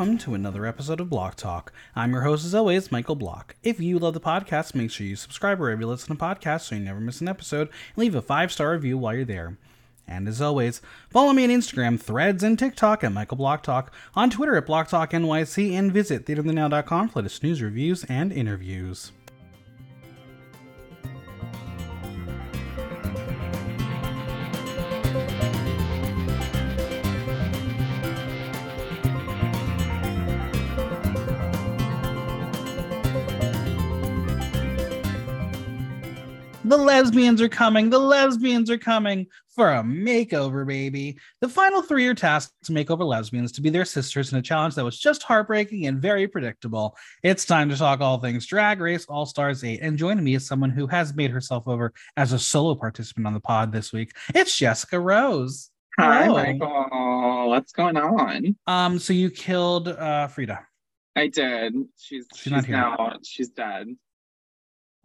welcome to another episode of Block Talk. I'm your host, as always, Michael Block. If you love the podcast, make sure you subscribe wherever you listen to podcasts so you never miss an episode, and leave a five star review while you're there. And as always, follow me on Instagram, Threads, and TikTok at Michael Block Talk, on Twitter at Block Talk NYC, and visit theaterthenow.com for latest news, reviews, and interviews. The lesbians are coming. The lesbians are coming for a makeover, baby. The final three are tasked to make over lesbians to be their sisters in a challenge that was just heartbreaking and very predictable. It's time to talk all things Drag Race All Stars 8. And joining me is someone who has made herself over as a solo participant on the pod this week. It's Jessica Rose. Hi, Hello. Michael. What's going on? Um, so you killed uh Frida. I did. She's she's, not here. now she's dead.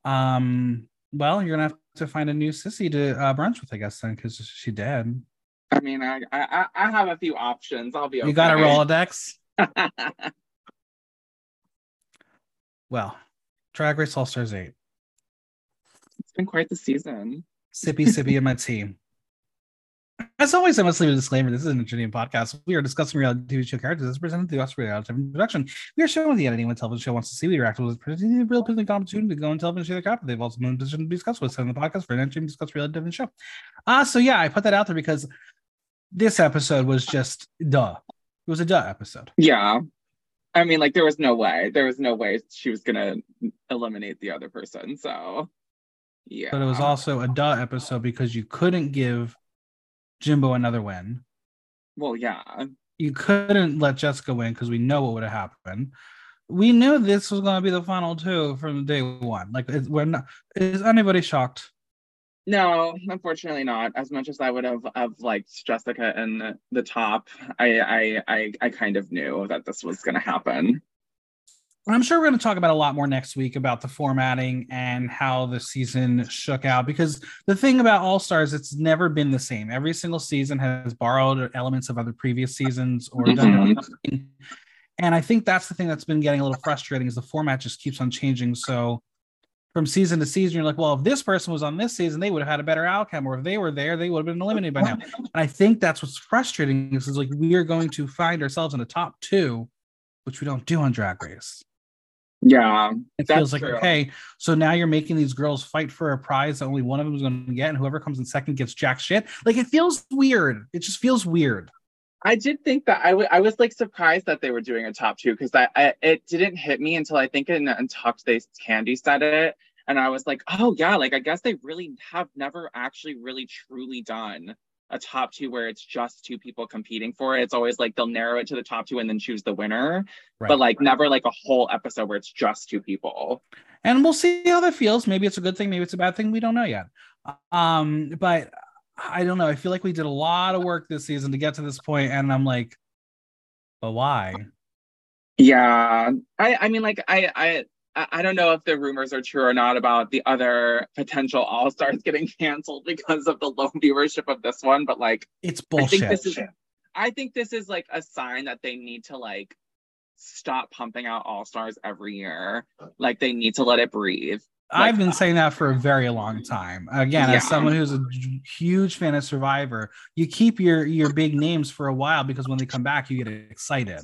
Um, well, you're gonna have to find a new sissy to uh, brunch with, I guess, then, because she dead. I mean, I, I I- have a few options. I'll be okay. You got a Rolodex? Well, Drag Race All Stars 8. it's been quite the season. Sippy, sippy in my tea. As always, I must leave a disclaimer. This is an entertaining podcast. We are discussing reality TV show characters as presented through us reality TV production. We are showing the editing when television show wants to see. We react with presenting a real public opportunity to go on television and share their copy. They've also been in position to be discussed with on the podcast for an entertaining discuss reality TV show. Uh, so yeah, I put that out there because this episode was just duh. It was a duh episode. Yeah. I mean, like there was no way. There was no way she was gonna eliminate the other person. So yeah. But it was also a duh episode because you couldn't give Jimbo another win. well, yeah. you couldn't let Jessica win because we know what would have happened. We knew this was going to be the final two from day one. Like, is, we're not. Is anybody shocked? No, unfortunately not. As much as I would have, have liked Jessica in the, top, I, I I I kind of knew that this was gonna happen. I'm sure we're going to talk about a lot more next week about the formatting and how the season shook out. Because the thing about All Stars, it's never been the same. Every single season has borrowed elements of other previous seasons or done mm-hmm. thing. And I think that's the thing that's been getting a little frustrating is the format just keeps on changing. So from season to season, you're like, well, if this person was on this season, they would have had a better outcome, or if they were there, they would have been eliminated by now. And I think that's what's frustrating is like we are going to find ourselves in the top two, which we don't do on Drag Race. Yeah, It feels like true. okay, so now you're making these girls fight for a prize that only one of them is going to get, and whoever comes in second gets jack shit. Like it feels weird. It just feels weird. I did think that I I was like surprised that they were doing a top two because I, I it didn't hit me until I think in Untucked they Kandy said it, and I was like, oh yeah, like I guess they really have never actually really truly done a top two where it's just two people competing for it. It's always like they'll narrow it to the top two and then choose the winner, Right. but like never like a whole episode where it's just two people. and we'll see how that feels. Maybe it's a good thing, maybe it's a bad thing. We don't know yet. Um, but I don't know. I feel like we did a lot of work this season to get to this point, and I'm like, but why? Yeah, I I mean like I I I don't know if the rumors are true or not about the other potential all stars getting canceled because of the low viewership of this one, but like It's bullshit. I think this is I think this is like a sign that they need to like stop pumping out all stars every year. Like they need to let it breathe. I've been uh, saying that for a very long time. Again, Yeah. as someone who's a huge fan of Survivor, you keep your your big names for a while because when they come back, you get excited.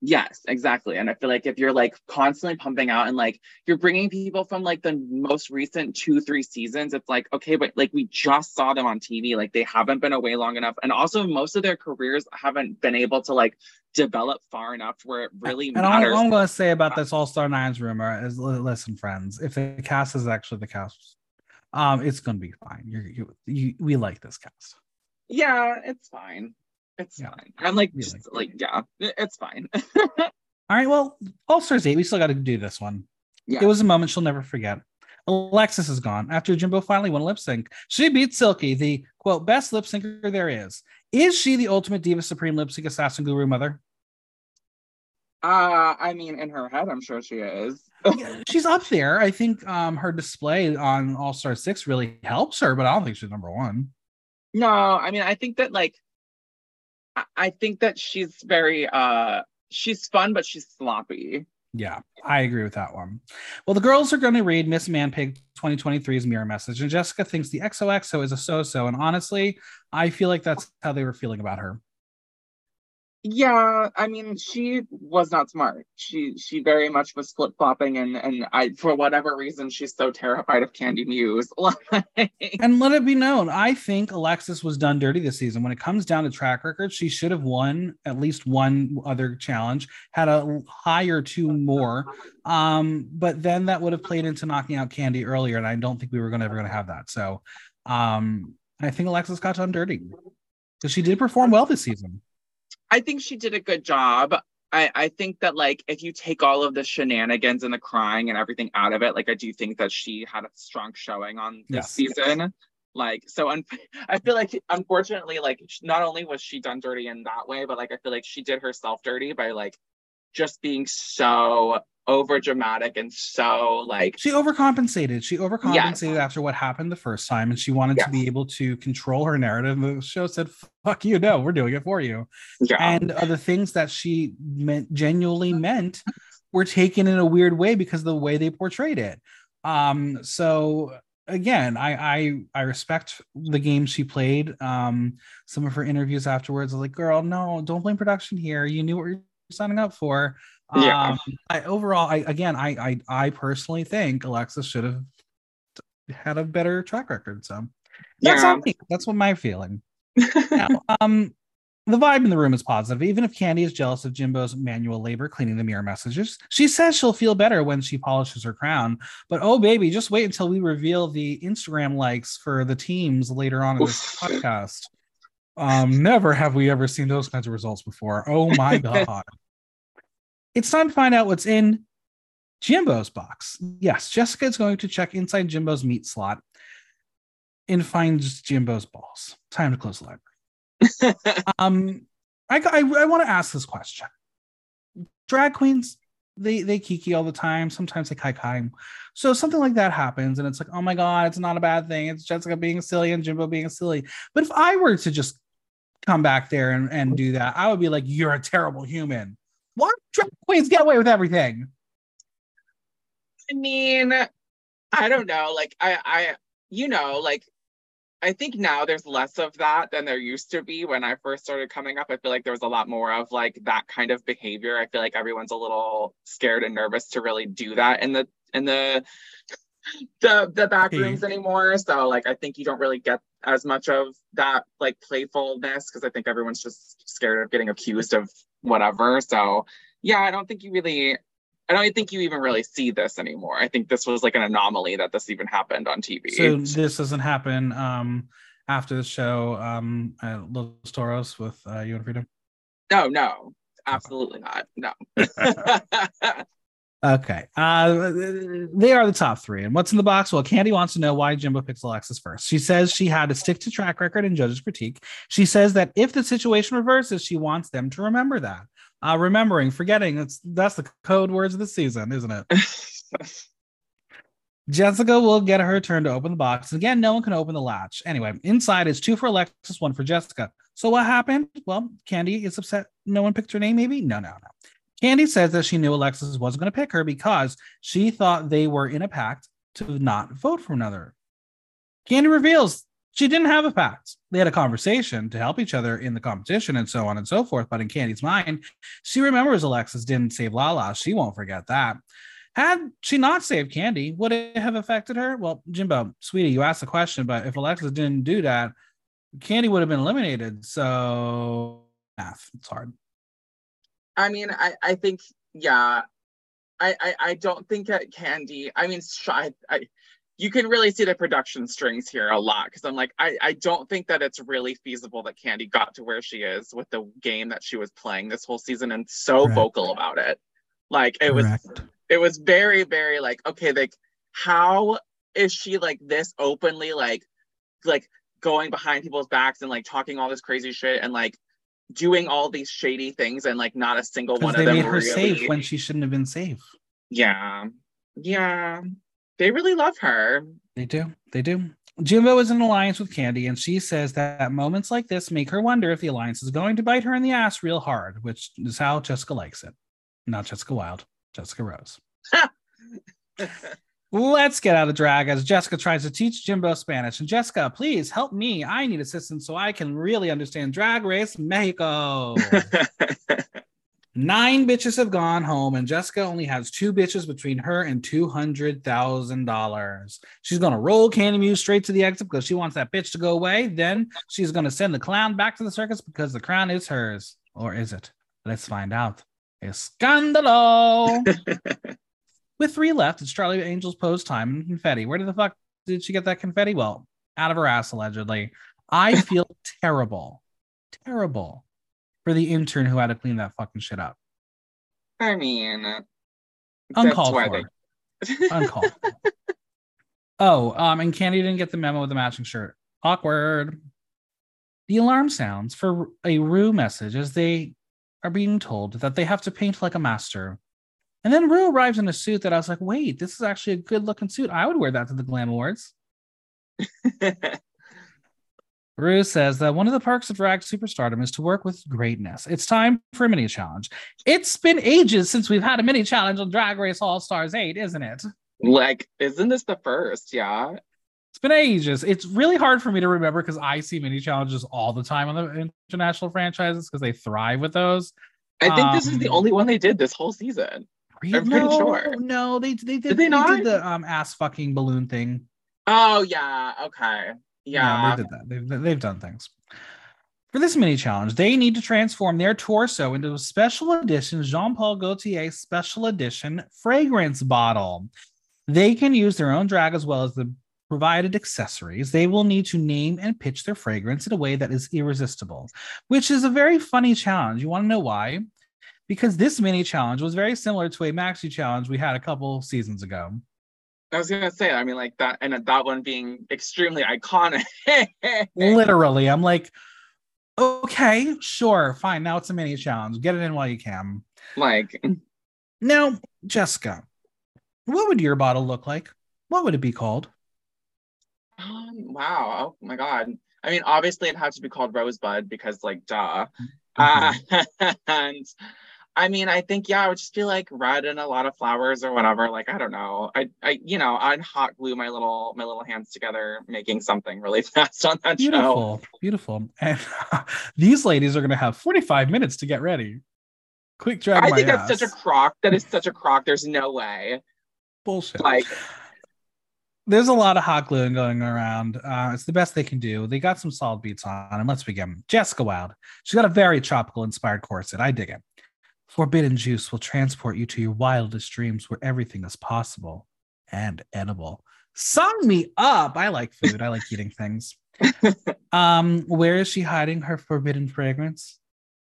Yes, exactly. And I feel like if you're like constantly pumping out and like you're bringing people from like the most recent two, three seasons, it's like, okay, but like we just saw them on TV. Like they haven't been away long enough. And also, most of their careers haven't been able to like develop far enough where it really And all, matters. all I'm going to say about this All Star Nines rumor is, listen, friends, if the cast is actually the cast, um, it's going to be fine. You're, you, you, we like this cast. yeah, it's fine. It's Yeah. fine. I'm like, just, like like, yeah, it's fine. All right, well, All Stars eight, we still got to do this one. Yeah. It was a moment she'll never forget. Alexis is gone after Jimbo finally won lip sync. She beat Silky, the quote best lip syncer there is. Is she the ultimate diva supreme lip sync assassin guru mother? uh, I mean, in her head, I'm sure she is. Yeah, she's up there. I think um her display on All Star Six really helps her, but I don't think she's number one. No, I mean, I think that like, I, think that she's very uh she's fun, but she's sloppy. Yeah, I agree with that one. Well, the girls are going to read Miss Manpig 2023's mirror message, and Jessica thinks the XOXO is a so-so. And honestly, I feel like that's how they were feeling about her. Yeah, I mean, she was not smart. She she very much was flip flopping, and and I for whatever reason she's so terrified of Kandy Muse. and let it be known, I think Alexis was done dirty this season. When it comes down to track record, she should have won at least one other challenge, had a higher two more. Um, but then that would have played into knocking out Kandy earlier, and I don't think we were gonna ever gonna have that. So, um, I think Alexis got done dirty because she did perform well this season. I think she did a good job. I, I think that like if you take all of the shenanigans and the crying and everything out of it, like I do think that she had a strong showing on this yes. season. Like so, un- I feel like unfortunately, like not only was she done dirty in that way, but like I feel like she did herself dirty by like just being so over dramatic and so like she overcompensated. She overcompensated yes. after what happened the first time, and she wanted yes. to be able to control her narrative. The show said, "Fuck you, no, we're doing it for you." Yeah. And uh, the things that she meant genuinely meant were taken in a weird way because of the way they portrayed it. Um, so again, I I I respect the game she played. Um, some of her interviews afterwards, I was like, "Girl, no, don't blame production here. You knew what you're signing up for." Yeah. Um, I overall, I again, I, I I personally think Alexis should have had a better track record. So that's yeah. me. That's what my feeling. now, um, the vibe in the room is positive. Even if Kandy is jealous of Jimbo's manual labor cleaning the mirror messages, she says she'll feel better when she polishes her crown. But oh, baby, just wait until we reveal the Instagram likes for the teams later on in this podcast. Um, never have we ever seen those kinds of results before. Oh my god it's time to find out what's in Jimbo's box. Yes, Jessica is going to check inside Jimbo's meat slot and finds Jimbo's balls. Time to close the library. um, I, I, I want to ask this question. Drag queens, they they kiki all the time. Sometimes they kai kai. So something like that happens, and it's like, oh my god, it's not a bad thing. It's Jessica being silly and Jimbo being silly. But if I were to just come back there and, and do that, I would be like, you're a terrible human. Why drag queens get away with everything? I mean, I don't know. Like I, I, you know, like I think now there's less of that than there used to be when I first started coming up. I feel like there was a lot more of like that kind of behavior. I feel like everyone's a little scared and nervous to really do that in the in the the the back rooms anymore. So like I think you don't really get as much of that like playfulness because I think everyone's just scared of getting accused of whatever. So yeah, I don't think you really I don't think you even really see this anymore. I think this was like an anomaly that this even happened on TV. So this doesn't happen um after the show um at Los Toros with uh, you and Freedom? No, no, absolutely not. No. Okay. Uh, they are the top three. And what's in the box? Well, Kandy wants to know why Jimbo picks Alexis first. She says she had to stick to track record and judges' critique. She says that if the situation reverses, she wants them to remember that. Uh, remembering, forgetting, that's that's the code words of the season, isn't it? Jessica will get her turn to open the box. Again, no one can open the latch. Anyway, inside is two for Alexis, one for Jessica. So what happened? Well, Kandy is upset. No one picked her name, maybe? No, no, no. Kandy says that she knew Alexis wasn't going to pick her because she thought they were in a pact to not vote for another. Kandy reveals she didn't have a pact. They had a conversation to help each other in the competition and so on and so forth. But in Kandy's mind, she remembers Alexis didn't save Lala. She won't forget that. Had she not saved Kandy, would it have affected her? Well, Jimbo, sweetie, you asked the question, but if Alexis didn't do that, Kandy would have been eliminated. So math, it's hard. I mean, I, I think, yeah, I, I, I don't think at Kandy, I mean, I, I, you can really see the production strings here a lot because I'm like, I, I don't think that it's really feasible that Kandy got to where she is with the game that she was playing this whole season and so Correct. vocal about it. Like it Correct. was, it was very, very like, okay, like how is she like this openly, like, like going behind people's backs and like talking all this crazy shit and like doing all these shady things and like not a single one of them. They made her really... safe when she shouldn't have been safe. Yeah. Yeah. They really love her. They do. They do. Jimbo is in alliance with Kandy, and she says that moments like this make her wonder if the alliance is going to bite her in the ass real hard, which is how Jessica likes it. Not Jessica Wild, Jessica Rose. Let's get out of drag as Jessica tries to teach Jimbo Spanish. And Jessica, please help me. I need assistance so I can really understand Drag Race Mexico. Nine bitches have gone home, and Jessica only has two bitches between her and $200,000. She's going to roll Kandy Muse straight to the exit because she wants that bitch to go away. Then she's going to send the clown back to the circus because the crown is hers. Or is it? Let's find out. Escandalo. With three left, it's Charlie Angel's pose time and confetti. Where did the fuck did she get that confetti? Well, out of her ass, allegedly. I feel terrible, terrible for the intern who had to clean that fucking shit up. I mean, uncalled for. They... uncalled. For. Oh, um, and Kandy didn't get the memo with the matching shirt. Awkward. The alarm sounds for a Ru message as they are being told that they have to paint like a master. And then Ru arrives in a suit that I was like, wait, this is actually a good looking suit. I would wear that to the Glam Awards. Ru says that one of the perks of drag superstardom is to work with greatness. It's time for a mini challenge. It's been ages since we've had a mini challenge on Drag Race All Stars 8, isn't it? Like, isn't this the first? Yeah. It's been ages. It's really hard for me to remember because I see mini challenges all the time on the international franchises because they thrive with those. I think um, this is the um, only one they did this whole season. I'm no, pretty sure. No, they they did, did they, they not? did the um ass fucking balloon thing. Oh yeah, okay. Yeah. yeah they did that. They've, they've done things. For this mini challenge, they need to transform their torso into a special edition Jean Paul Gaultier special edition fragrance bottle. They can use their own drag as well as the provided accessories. They will need to name and pitch their fragrance in a way that is irresistible, which is a very funny challenge. You want to know why? Because this mini challenge was very similar to a maxi challenge we had a couple seasons ago. I was gonna say, I mean, like that, and that one being extremely iconic. Literally, I'm like, okay, sure, fine. Now it's a mini challenge. Get it in while you can. Like, now, Jessica, what would your bottle look like? What would it be called? Um, wow. Oh my god. I mean, obviously, it had to be called Rosebud because, like, duh. Mm-hmm. Uh, and I mean, I think yeah, I would just be like red and a lot of flowers or whatever. Like I don't know. I I you know I'd hot glue my little my little hands together, making something really fast on that beautiful, show. Beautiful, beautiful. And these ladies are gonna have forty five minutes to get ready. Quick drag. I think ass. that's such a crock. That is such a crock. There's no way. Bullshit. Like. There's a lot of hot gluing going around. Uh, it's the best they can do. They got some solid beats on, and let's begin. Jessica Wild. She's got a very tropical inspired corset. I dig it. Forbidden juice will transport you to your wildest dreams where everything is possible and edible. Sign me up. I like food. I like eating things. Um, where is she hiding her forbidden fragrance?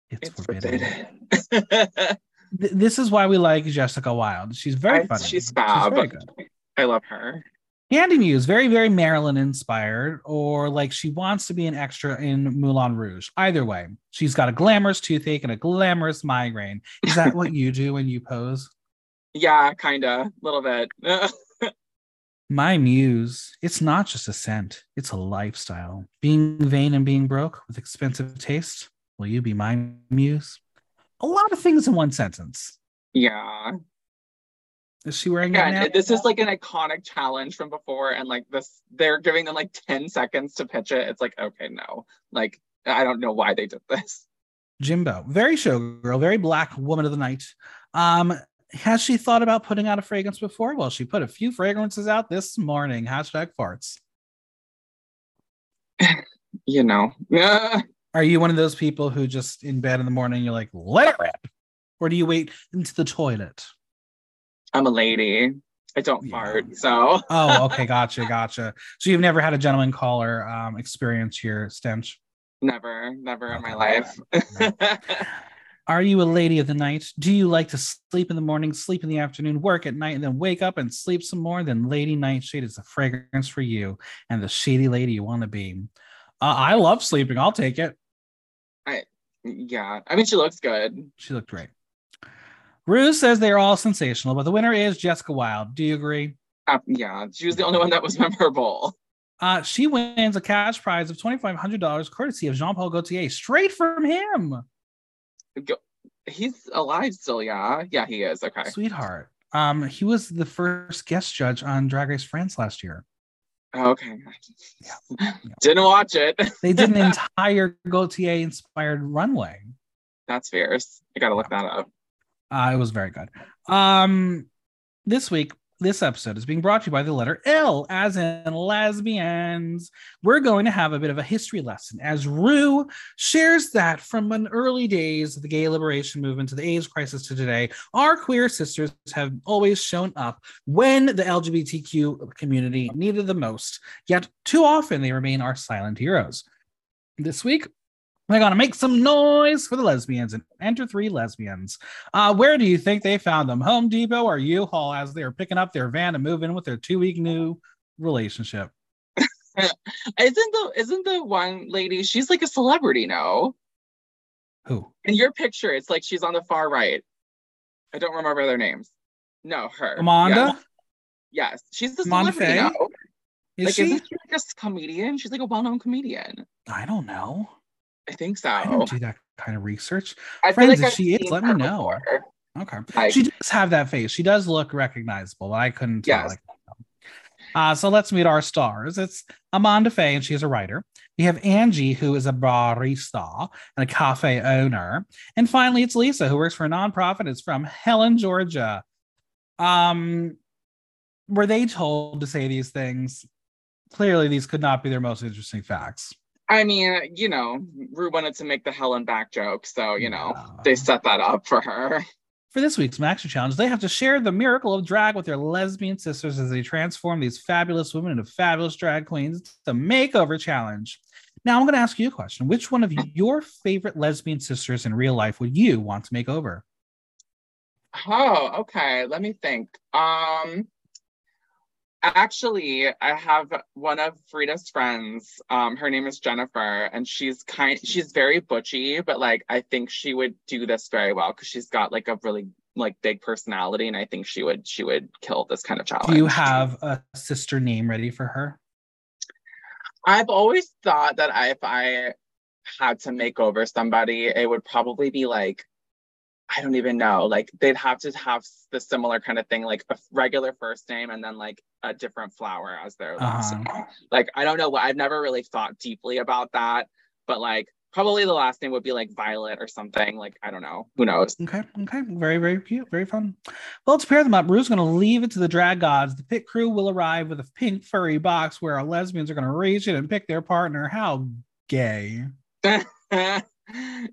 It's, it's forbidden. forbidden. this is why we like Jessica Wild. She's very funny. She's fab. She's very good. I love her. Kandy Muse, very, very Marilyn inspired, or like she wants to be an extra in Moulin Rouge. Either way, she's got a glamorous toothache and a glamorous migraine. Is that what you do when you pose? Yeah, kind of, a little bit. my muse, it's not just a scent, it's a lifestyle. Being vain and being broke with expensive taste, will you be my muse? A lot of things in one sentence. Yeah. Is she wearing yeah, This is like an iconic challenge from before, and like this, they're giving them like 10 seconds to pitch it. It's like, okay, no. Like, I don't know why they did this. Jimbo, very showgirl, very black woman of the night. Um, has she thought about putting out a fragrance before? Well, she put a few fragrances out this morning. Hashtag farts. you know. Yeah. Are you one of those people who just in bed in the morning you're like, let it rip? Or do you wait into the toilet? I'm a lady. I don't yeah. fart. So. oh, okay. Gotcha. Gotcha. So you've never had a gentleman caller um, experience your stench? Never, never okay. in my life. Are you a lady of the night? Do you like to sleep in the morning, sleep in the afternoon, work at night, and then wake up and sleep some more? Then Lady Nightshade is the fragrance for you and the shady lady you want to be. Uh, I love sleeping. I'll take it. I yeah. I mean, she looks good. She looked great. Rue says they're all sensational, but the winner is Jessica Wild. Do you agree? Uh, yeah, she was the only one that was memorable. Uh, she wins a cash prize of $2,500 courtesy of Jean Paul Gaultier, straight from him. He's alive still, yeah. Yeah, he is. Okay. Sweetheart. Um, he was the first guest judge on Drag Race France last year. Okay. Yeah. Didn't watch it. they did an entire Gaultier inspired runway. That's fierce. I gotta look that up. Uh, it was very good. Um, this week, this episode is being brought to you by the letter L, as in lesbians. We're going to have a bit of a history lesson as Ru shares that from an early days of the gay liberation movement to the AIDS crisis to today, our queer sisters have always shown up when the LGBTQ community needed the most, yet too often they remain our silent heroes. This week, we're gonna make some noise for the lesbians and enter three lesbians. Uh, where do you think they found them? Home Depot or U-Haul as they are picking up their van and moving with their two-week new relationship? isn't the isn't the one lady? She's like a celebrity now. Who? In your picture, it's like she's on the far right. I don't remember their names. No, her. Amanda. Yes, yes. she's the celebrity now. Is like, she? Isn't she like a comedian? She's like a well-known comedian. I don't know. I think so. I don't do that kind of research. I Friends, like if she is, let me know. Before. Okay. she does have that face. She does look recognizable. But I couldn't tell. Yes. Like, uh, so let's meet our stars. It's Amanda Faye, and she's a writer. We have Angie, who is a barista and a cafe owner. And finally, it's Lisa, who works for a nonprofit. It's from Helen, Georgia. Um, were they told to say these things? Clearly, these could not be their most interesting facts. I mean, you know, Ru wanted to make the Helen back joke, so you know yeah. they set that up for her. For this week's Maxi Challenge, they have to share the miracle of drag with their lesbian sisters as they transform these fabulous women into fabulous drag queens. It's a makeover challenge. Now, I'm going to ask you a question. Which one of your favorite lesbian sisters in real life would you want to make over? Oh, okay. Let me think. Um, Actually, I have one of Frida's friends. Um, her name is Jennifer, and she's kind. She's very butchy, but like I think she would do this very well because she's got like a really like big personality, and I think she would she would kill this kind of challenge. Do you have a sister name ready for her? I've always thought that if I had to make over somebody, it would probably be like I don't even know. Like they'd have to have the similar kind of thing, like a regular first name and then like a different flower as their last uh-huh. name. Like I don't know. what I've never really thought deeply about that, but like probably the last name would be like Violet or something. Like I don't know. Who knows? Okay. Okay. Very very cute. Very fun. Well, let's pair them up. Ru's going to leave it to the drag gods. The pit crew will arrive with a pink furry box where our lesbians are going to reach it and pick their partner. How gay.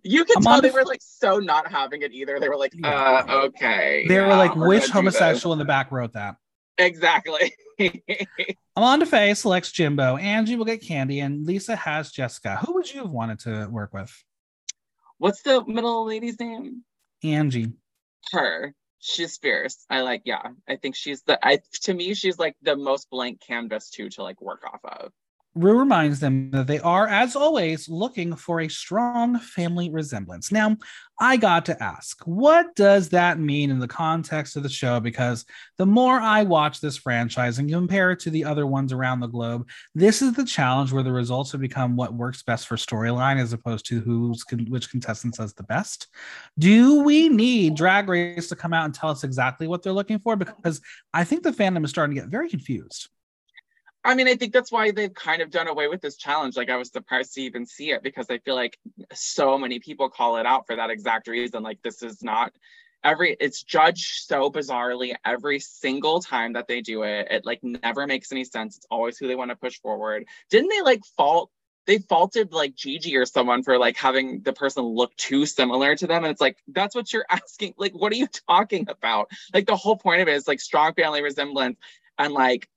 You can tell they were like so not having it either. They were like, uh, okay. They yeah, were like, which homosexual in the back wrote that? Exactly. Amanda Faye selects Jimbo. Angie will get Kandy, and Lisa has Jessica. Who would you have wanted to work with? What's the middle lady's name? Angie. Her. She's fierce. I like, yeah. I think she's the I to me, she's like the most blank canvas too to like work off of. Ru reminds them that they are, as always, looking for a strong family resemblance. Now, I got to ask, what does that mean in the context of the show? Because the more I watch this franchise and compare it to the other ones around the globe, this is the challenge where the results have become what works best for storyline as opposed to who's which contestants does the best. Do we need Drag Race to come out and tell us exactly what they're looking for? Because I think the fandom is starting to get very confused. I mean, I think that's why they've kind of done away with this challenge. Like, I was surprised to even see it because I feel like so many people call it out for that exact reason. Like, this is not every, it's judged so bizarrely every single time that they do it. It like never makes any sense. It's always who they want to push forward. Didn't they like fault? They faulted like Gigi or someone for like having the person look too similar to them. And it's like, that's what you're asking. Like, what are you talking about? Like, the whole point of it is like strong family resemblance and like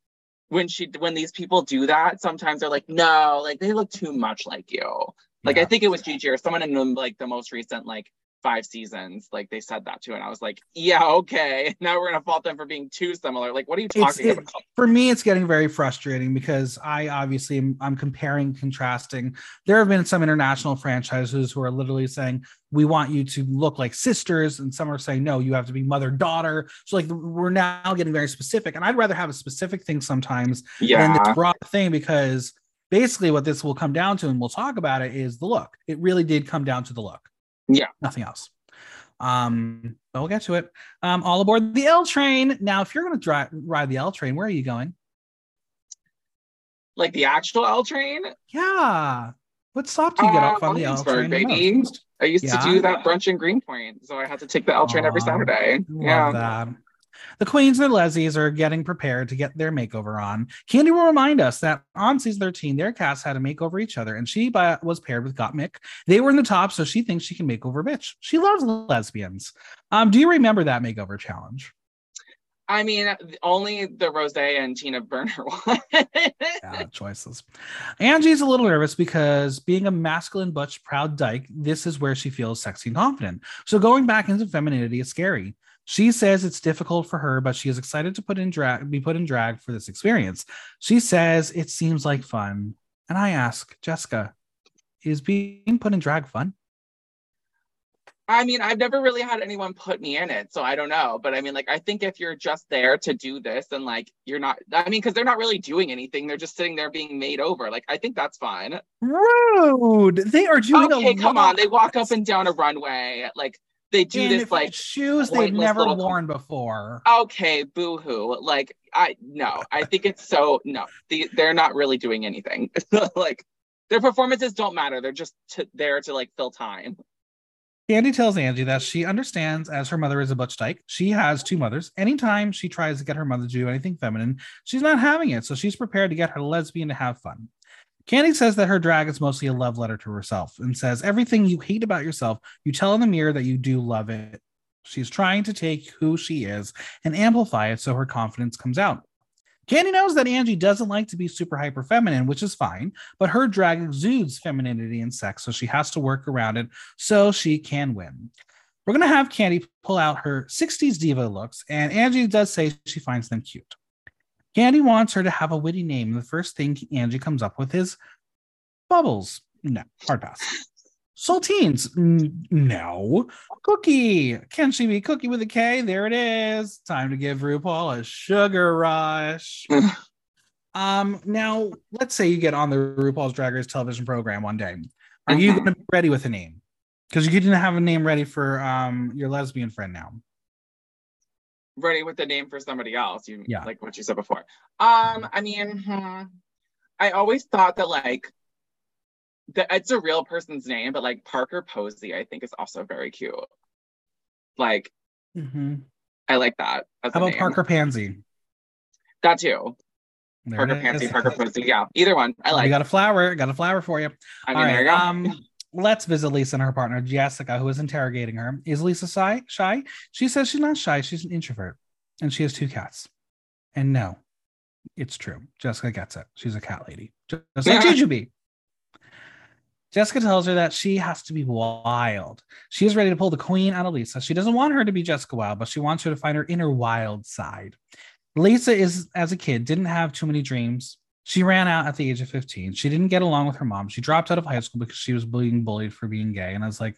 when she when these people do that, sometimes they're like, no, like they look too much like you. Like yeah. I think it was Gigi or someone in like the most recent like five seasons. Like they said that too. And I was like, yeah, okay. Now we're gonna fault them for being too similar. Like, what are you talking about? for me it's getting very frustrating because i obviously am, i'm comparing contrasting there have been some international franchises who are literally saying we want you to look like sisters and some are saying no you have to be mother daughter so like we're now getting very specific and i'd rather have a specific thing sometimes than Yeah. this broad thing because basically what this will come down to and we'll talk about it is the look it really did come down to the look Yeah. nothing else um but we'll get to it um all aboard the l train now if you're going to drive ride the l train where are you going Like the actual L train. Yeah. What stop do you get Uh, off on the L train? baby. I used Yeah. to do that brunch in Greenpoint, so I had to take the L train every Saturday. Love Yeah. that. The queens and the lesbies are getting prepared to get their makeover on. Kandy will remind us that on season 13, their cast had to make over each other, and she by, was paired with Gottmik. They were in the top, so she thinks she can make over bitch. She loves lesbians. Um, do you remember that makeover challenge? I mean, only the Rose and Tina Burner one. yeah, choices. Angie's a little nervous because being a masculine, butch, proud dyke, this is where she feels sexy and confident. So going back into femininity is scary. She says it's difficult for her, but she is excited to put in drag, be put in drag for this experience. She says it seems like fun, and I ask Jessica, is being put in drag fun? I mean, I've never really had anyone put me in it, so I don't know. But I mean, like, I think if you're just there to do this and like you're not, I mean, because they're not really doing anything, they're just sitting there being made over. Like, I think that's fine. Rude. They are doing okay, a come lot. on. They walk up and down a runway. Like, they do in this, like, shoes they've never worn before. okay, boo hoo. Like, I, no, I think it's so, no, the, they're not really doing anything. like, their performances don't matter. They're just to, there to like fill time. Kandy tells Angie that she understands as her mother is a butch dyke. She has two mothers. Anytime she tries to get her mother to do anything feminine, she's not having it. So she's prepared to get her lesbian to have fun. Kandy says that her drag is mostly a love letter to herself and says everything you hate about yourself, you tell in the mirror that you do love it. She's trying to take who she is and amplify it so her confidence comes out. Kandy knows that Angie doesn't like to be super hyper feminine, which is fine, but her drag exudes femininity and sex, so she has to work around it so she can win. We're going to have Kandy pull out her 60s diva looks, and Angie does say she finds them cute. Kandy wants her to have a witty name. The first thing Angie comes up with is Bubbles. No, hard pass. Saltines. No. Cookie. Can she be Cookie with a K? There it is. Time to give RuPaul a sugar rush. um, now let's say you get on the RuPaul's Drag Race television program one day. Are you going to be ready with a name? Because you didn't have a name ready for um your lesbian friend now. Ready with the name for somebody else. You Yeah. like what you said before. Um, I mean, hmm, I always thought that like that it's a real person's name, but like Parker Posey, I think is also very cute. Like Mhm. I like that as How about name. Parker Pansy? That too. There Parker Pansy. Parker Posey. Yeah, either one. I like. I got a flower. I got a flower for you. I mean, All there you go. Um, let's visit Lisa and her partner Jessica, who is interrogating her. Is Lisa shy? Shy? She says she's not shy. She's an introvert, and she has two cats. And no, it's true. Jessica gets it. She's a cat lady, just like. Jujubee. Jessica tells her that she has to be wild. She is ready to pull the queen out of Lisa. She doesn't want her to be Jessica Wild, but she wants her to find her inner wild side. Lisa is, as a kid, didn't have too many dreams. She ran out at the age of 15. She didn't get along with her mom. She dropped out of high school because she was being bullied for being gay. And I was like,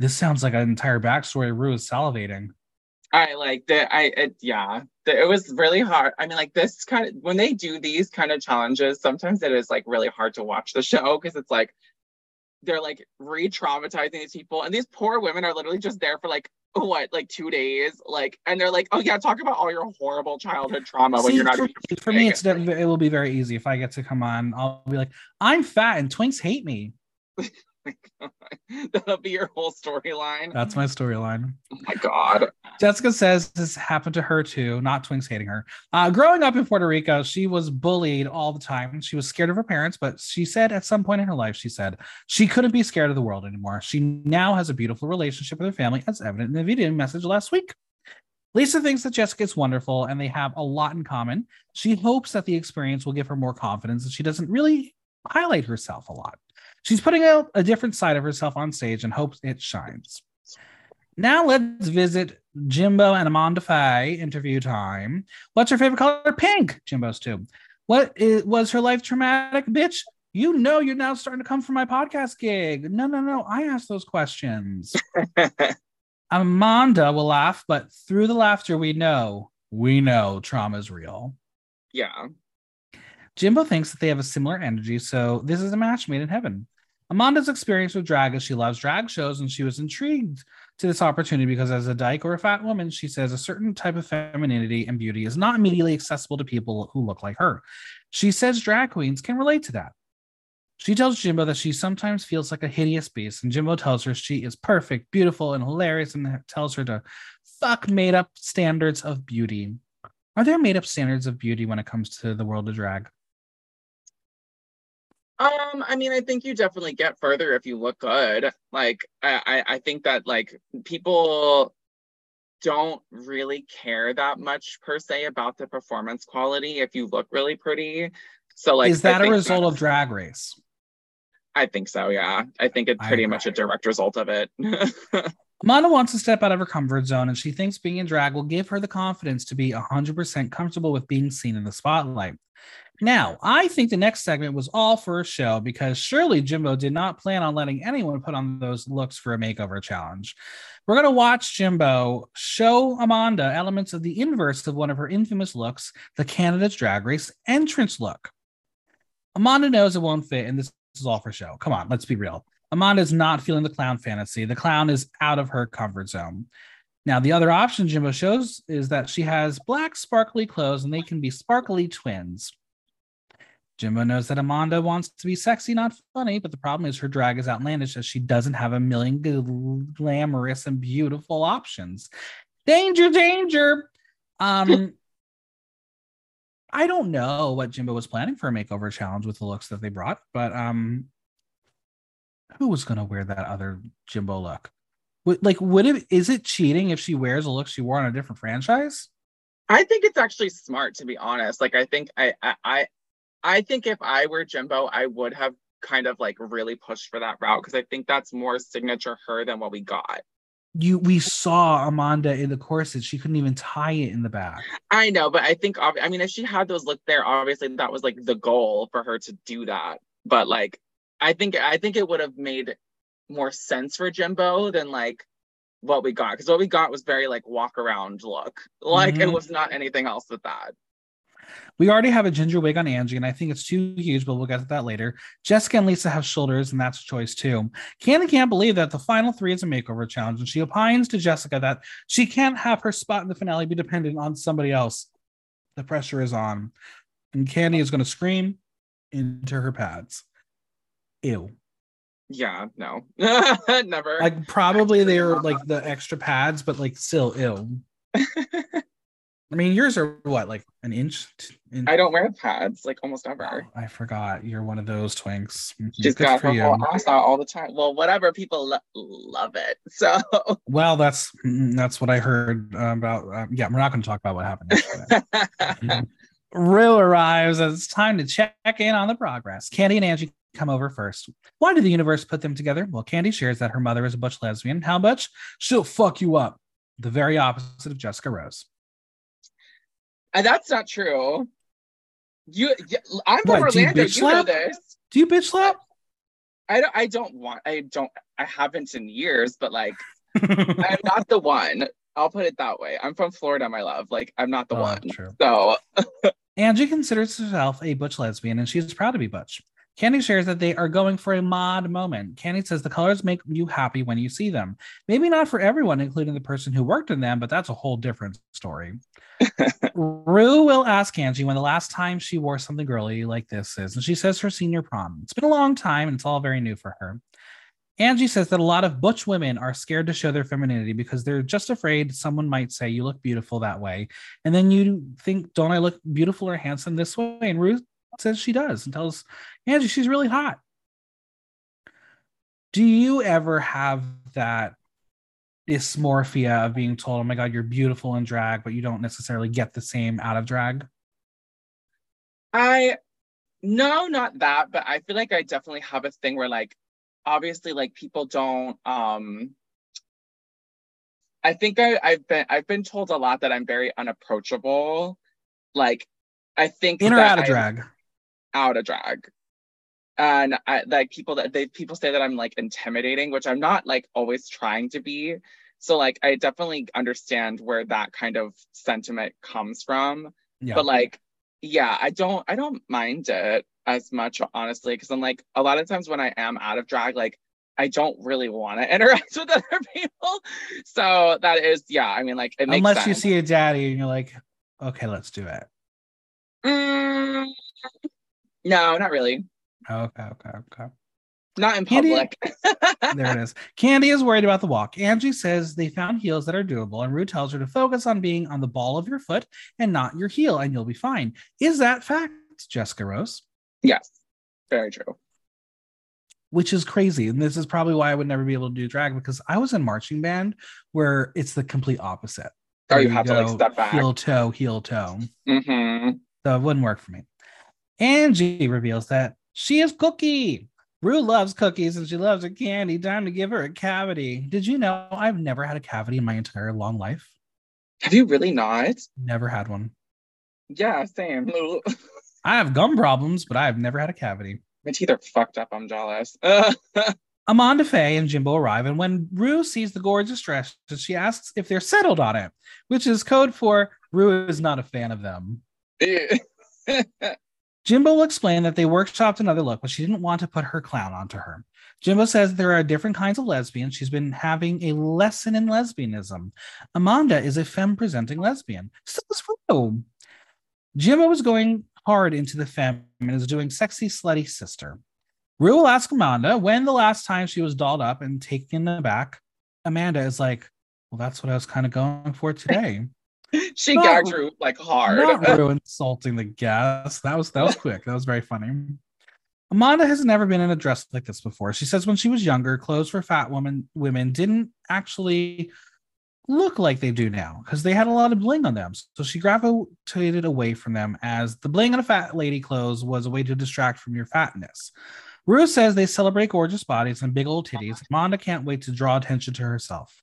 this sounds like an entire backstory. Ru is salivating. I like that. I it, yeah, the, it was really hard. I mean, like this kind of when they do these kind of challenges, sometimes it is like really hard to watch the show because it's like they're like re-traumatizing these people, and these poor women are literally just there for like what, like two days, like, and they're like, oh yeah, talk about all your horrible childhood trauma when you're not. for, for me, it's it will be very easy if I get to come on. I'll be like, I'm fat and twinks hate me. That'll be your whole storyline. That's my storyline. oh my god. Jessica says this happened to her too, not Twinks hating her. Uh, growing up in Puerto Rico, she was bullied all the time. She was scared of her parents, but she said at some point in her life, she said she couldn't be scared of the world anymore. She now has a beautiful relationship with her family, as evident in the video message last week. Lisa thinks that Jessica is wonderful and they have a lot in common. She hopes that the experience will give her more confidence and she doesn't really highlight herself a lot. She's putting out a different side of herself on stage and hopes it shines. Now let's visit Jimbo and Amanda Faye interview time. What's her favorite color? Pink. Jimbo's too. What is, was her life traumatic? Bitch, you know you're now starting to come for my podcast gig. No, no, no. I asked those questions. Amanda will laugh, but through the laughter, we know, we know trauma is real. Yeah. Jimbo thinks that they have a similar energy, so this is a match made in heaven. Amanda's experience with drag is she loves drag shows and she was intrigued to this opportunity because as a dyke or a fat woman, she says a certain type of femininity and beauty is not immediately accessible to people who look like her. She says drag queens can relate to that. She tells Jimbo that she sometimes feels like a hideous beast, and Jimbo tells her she is perfect, beautiful, and hilarious, and tells her to fuck made up standards of beauty. Are there made up standards of beauty when it comes to the world of drag? Um, I mean, I think you definitely get further if you look good. Like, I, I, think that like people don't really care that much per se about the performance quality if you look really pretty. So, like, is that a result of Drag Race? I think so. Yeah, I think it's pretty much a direct result of it. Amanda wants to step out of her comfort zone, and she thinks being in drag will give her the confidence to be 100% comfortable with being seen in the spotlight. Now, I think the next segment was all for a show because surely Jimbo did not plan on letting anyone put on those looks for a makeover challenge. We're going to watch Jimbo show Amanda elements of the inverse of one of her infamous looks, the Canada's Drag Race entrance look. Amanda knows it won't fit, and this is all for show. Come on, let's be real. Amanda is not feeling the clown fantasy. The clown is out of her comfort zone. Now, the other option Jimbo shows is that she has black sparkly clothes and they can be sparkly twins. Jimbo knows that Amanda wants to be sexy, not funny, but the problem is her drag is outlandish as she doesn't have a million glamorous and beautiful options. Danger, danger. Um, I don't know what Jimbo was planning for a makeover challenge with the looks that they brought, but um, who was going to wear that other Jimbo look? Like, would it is it cheating if she wears a look she wore on a different franchise? I think it's actually smart to be honest. Like, I think I I I think if I were Jimbo, I would have kind of like really pushed for that route because I think that's more signature her than what we got. You we saw Amanda in the corset; she couldn't even tie it in the back. I know, but I think I mean, if she had those look there, obviously that was like the goal for her to do that. But like, I think I think it would have made more sense for Jimbo than like what we got because what we got was very like walk around look. Like mm-hmm. it was not anything else with that. We already have a ginger wig on Angie, and I think it's too huge, but we'll get to that later. Jessica and Lisa have shoulders, and that's a choice too. Kandy can't believe that the final three is a makeover challenge, and she opines to Jessica that she can't have her spot in the finale be dependent on somebody else. The pressure is on. And Kandy is going to scream into her pads. Ew. Yeah, no. Never. Like probably they are like the extra pads, but like still ill. I mean, yours are what, like an inch? In- I don't wear pads like almost ever. Oh, I forgot. You're one of those twinks. She's Good got her whole ass out all the time. Well, whatever. People lo- love it. So. Well, that's that's what I heard about. Uh, yeah, we're not going to talk about what happened. Ru arrives as it's time to check in on the progress. Kandy and Angie come over first. Why did the universe put them together? Well, Kandy shares that her mother is a butch lesbian. How much? She'll fuck you up. The very opposite of Jessica Rose. And that's not true. You, I'm from what, Orlando. You, you know this. Do you bitch slap? I don't. I don't want. I don't. I haven't in years, but like, I'm not the one. I'll put it that way. I'm from Florida, my love. Like, I'm not the oh, one. True. So, Angie considers herself a butch lesbian, and she's proud to be butch. Kandy shares that they are going for a mod moment. Kandy says the colors make you happy when you see them. Maybe not for everyone, including the person who worked in them, but that's a whole different story. Ru will ask Angie when the last time she wore something girly like this is, and she says her senior prom. It's been a long time and it's all very new for her. Angie says that a lot of butch women are scared to show their femininity because they're just afraid someone might say you look beautiful that way. And then you think, don't I look beautiful or handsome this way? And Ruth says she does and tells Angie she's really hot. Do you ever have that dysmorphia of being told, oh my God, you're beautiful in drag, but you don't necessarily get the same out of drag? I, no, not that, but I feel like I definitely have a thing where, like, obviously, like, people don't, um, I think I, I've been I've been told a lot that I'm very unapproachable. Like I think In or out of I'm drag? Out of drag. And I like people that they people say that I'm like intimidating, which I'm not like always trying to be. So like I definitely understand where that kind of sentiment comes from. Yeah. But like, yeah, I don't I don't mind it as much, honestly, because I'm like a lot of times when I am out of drag, like I don't really want to interact with other people. So that is, yeah, I mean, like it makes Unless you see a daddy and you're like, okay, let's do it. Mm, no, not really. Okay, okay, okay. Not in Kandy- public. There it is. Kandy is worried about the walk. Angie says they found heels that are doable, and Ru tells her to focus on being on the ball of your foot and not your heel, and you'll be fine. Is that fact, Jessica Rose? yes, very true. Which is crazy. And this is probably why I would never be able to do drag because I was in marching band where it's the complete opposite. Oh, Where you have to like step back. Heel toe, heel toe. Mm-hmm. So it wouldn't work for me. Angie reveals that she is Cookie. Ru loves cookies and she loves her candy. Time to give her a cavity. Did you know I've never had a cavity in my entire long life? Have you really not? Never had one. Yeah, same. I have gum problems, but I have never had a cavity. My teeth are fucked up. I'm jealous. Amanda Faye and Jimbo arrive, and when Ru sees the gorgeous dress, she asks if they're settled on it, which is code for Ru is not a fan of them. Jimbo will explain that they workshopped another look, but she didn't want to put her clown onto her. Jimbo says there are different kinds of lesbians. She's been having a lesson in lesbianism. Amanda is a femme presenting lesbian. So is Ru. Jimbo is going hard into the femme and is doing sexy, slutty sister. Ru will ask Amanda when the last time she was dolled up and taken aback. Amanda is like, Well, that's what I was kind of going for today. she Not- gagged Ru like hard. Not insulting the guest. That was that was quick. That was very funny. Amanda has never been in a dress like this before. She says when she was younger, clothes for fat women women didn't actually look like they do now because they had a lot of bling on them. So she gravitated away from them as the bling on a fat lady clothes was a way to distract from your fatness. Ru says they celebrate gorgeous bodies and big old titties. Amanda can't wait to draw attention to herself.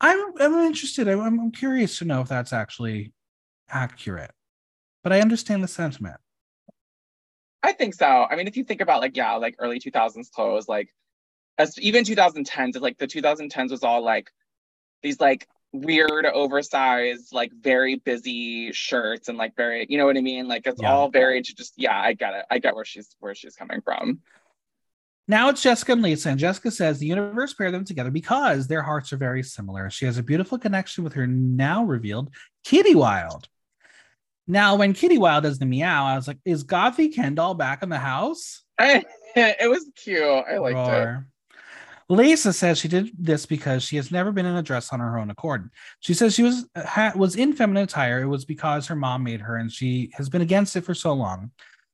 I'm I'm interested. I'm, I'm curious to know if that's actually accurate, but I understand the sentiment. I think so. I mean, if you think about like, yeah, like early 2000s clothes, like as even 2010s, like the 2010s was all like these like weird, oversized, like very busy shirts and like very, you know what I mean? Like it's Yeah. all very just, yeah, I get it. I get where she's where she's coming from. Now it's Jessica and Lisa, and Jessica says the universe paired them together because their hearts are very similar. She has a beautiful connection with her now revealed Kitty Wild. Now, when Kitty Wild does the meow, I was like, is Gothy Kendoll back in the house? it was cute. I liked it. Lisa says she did this because she has never been in a dress on her own accord. She says she was ha, was in feminine attire. It was because her mom made her, and she has been against it for so long.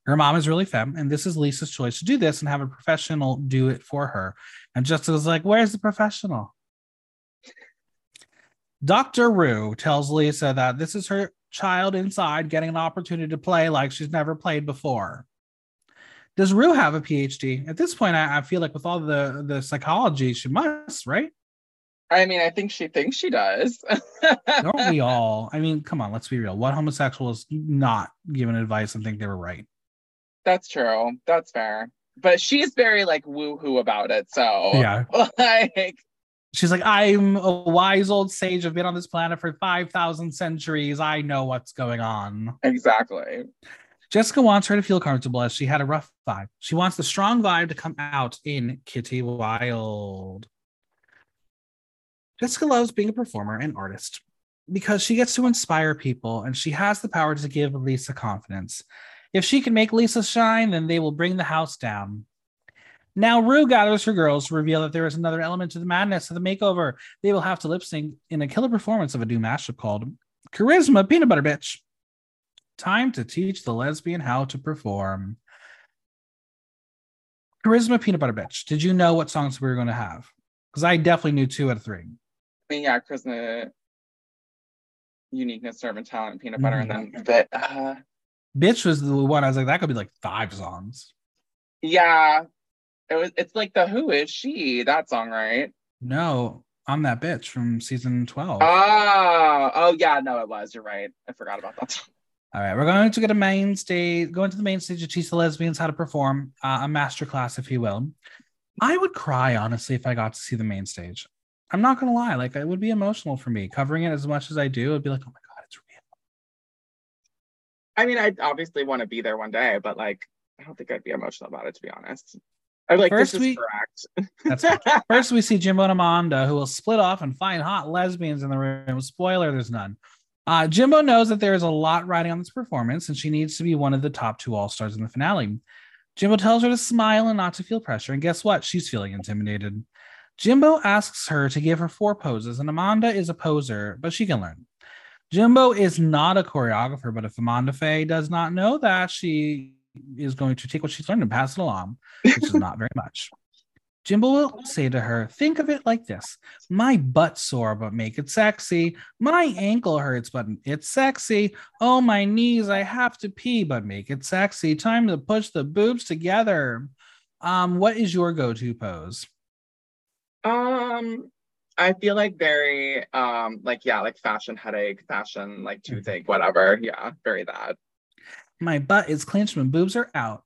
Her mom is really femme, and this is Lisa's choice to do this and have a professional do it for her. And Jessica's like, "Where's the professional?" Dr. Ru tells Lisa that this is her child inside getting an opportunity to play like she's never played before. Does Ru have a PhD? At this point, I, I feel like with all the the psychology, she must, right? I mean, I think she thinks she does. Don't we all? I mean, come on, let's be real. What homosexual is not given advice and think they were right? That's true. That's fair. But she's very like woo-hoo about it. So Yeah. like She's like, I'm a wise old sage. I've been on this planet for 5,000 centuries. I know what's going on. exactly. Jessica wants her to feel comfortable as she had a rough vibe. She wants the strong vibe to come out in Kitty Wild. Jessica loves being a performer and artist because she gets to inspire people and she has the power to give Lisa confidence. If she can make Lisa shine, then they will bring the house down. Now, Ru gathers her girls to reveal that there is another element to the madness of the makeover. They will have to lip sync in a killer performance of a new mashup called Charisma Peanut Butter Bitch. Time to teach the lesbian how to perform. Charisma Peanut Butter Bitch. Did you know what songs we were going to have? Because I definitely knew two out of three. I mean, yeah, charisma, uniqueness, servant talent, peanut butter, and Mm-hmm. then but uh Bitch was the one I was like, that could be like five songs. yeah. It was it's like the who is she, that song, right? No, I'm that bitch from season 12. Oh, oh yeah, no, it was. You're right. I forgot about that. All right, we're going to get a main stage, going to the main stage to teach the lesbians how to perform, uh, a master class, if you will. I would cry honestly if I got to see the main stage. I'm not gonna lie, like it would be emotional for me covering it as much as I do. It'd be like, oh my god, it's real. I mean, I obviously want to be there one day, but like, I don't think I'd be emotional about it to be honest. I'm like, First this we- is correct. That's First, we see Jimbo and Amanda, who will split off and find hot lesbians in the room. Spoiler: there's none. Uh, Jimbo knows that there is a lot riding on this performance, and she needs to be one of the top two all stars in the finale. Jimbo tells her to smile and not to feel pressure, and guess what? She's feeling intimidated. Jimbo asks her to give her four poses, and Amanda is a poser, but she can learn. Jimbo is not a choreographer, but if Amanda Faye does not know that, she is going to take what she's learned and pass it along, which is not very much. Jimbo will say to her, Think of it like this My butt sore, but make it sexy. My ankle hurts, but it's sexy. Oh, my knees, I have to pee, but make it sexy. Time to push the boobs together. Um, what is your go-to pose? Um, I feel like very um like yeah, like fashion headache, fashion like toothache, whatever. Yeah, very that. My butt is clenched when boobs are out.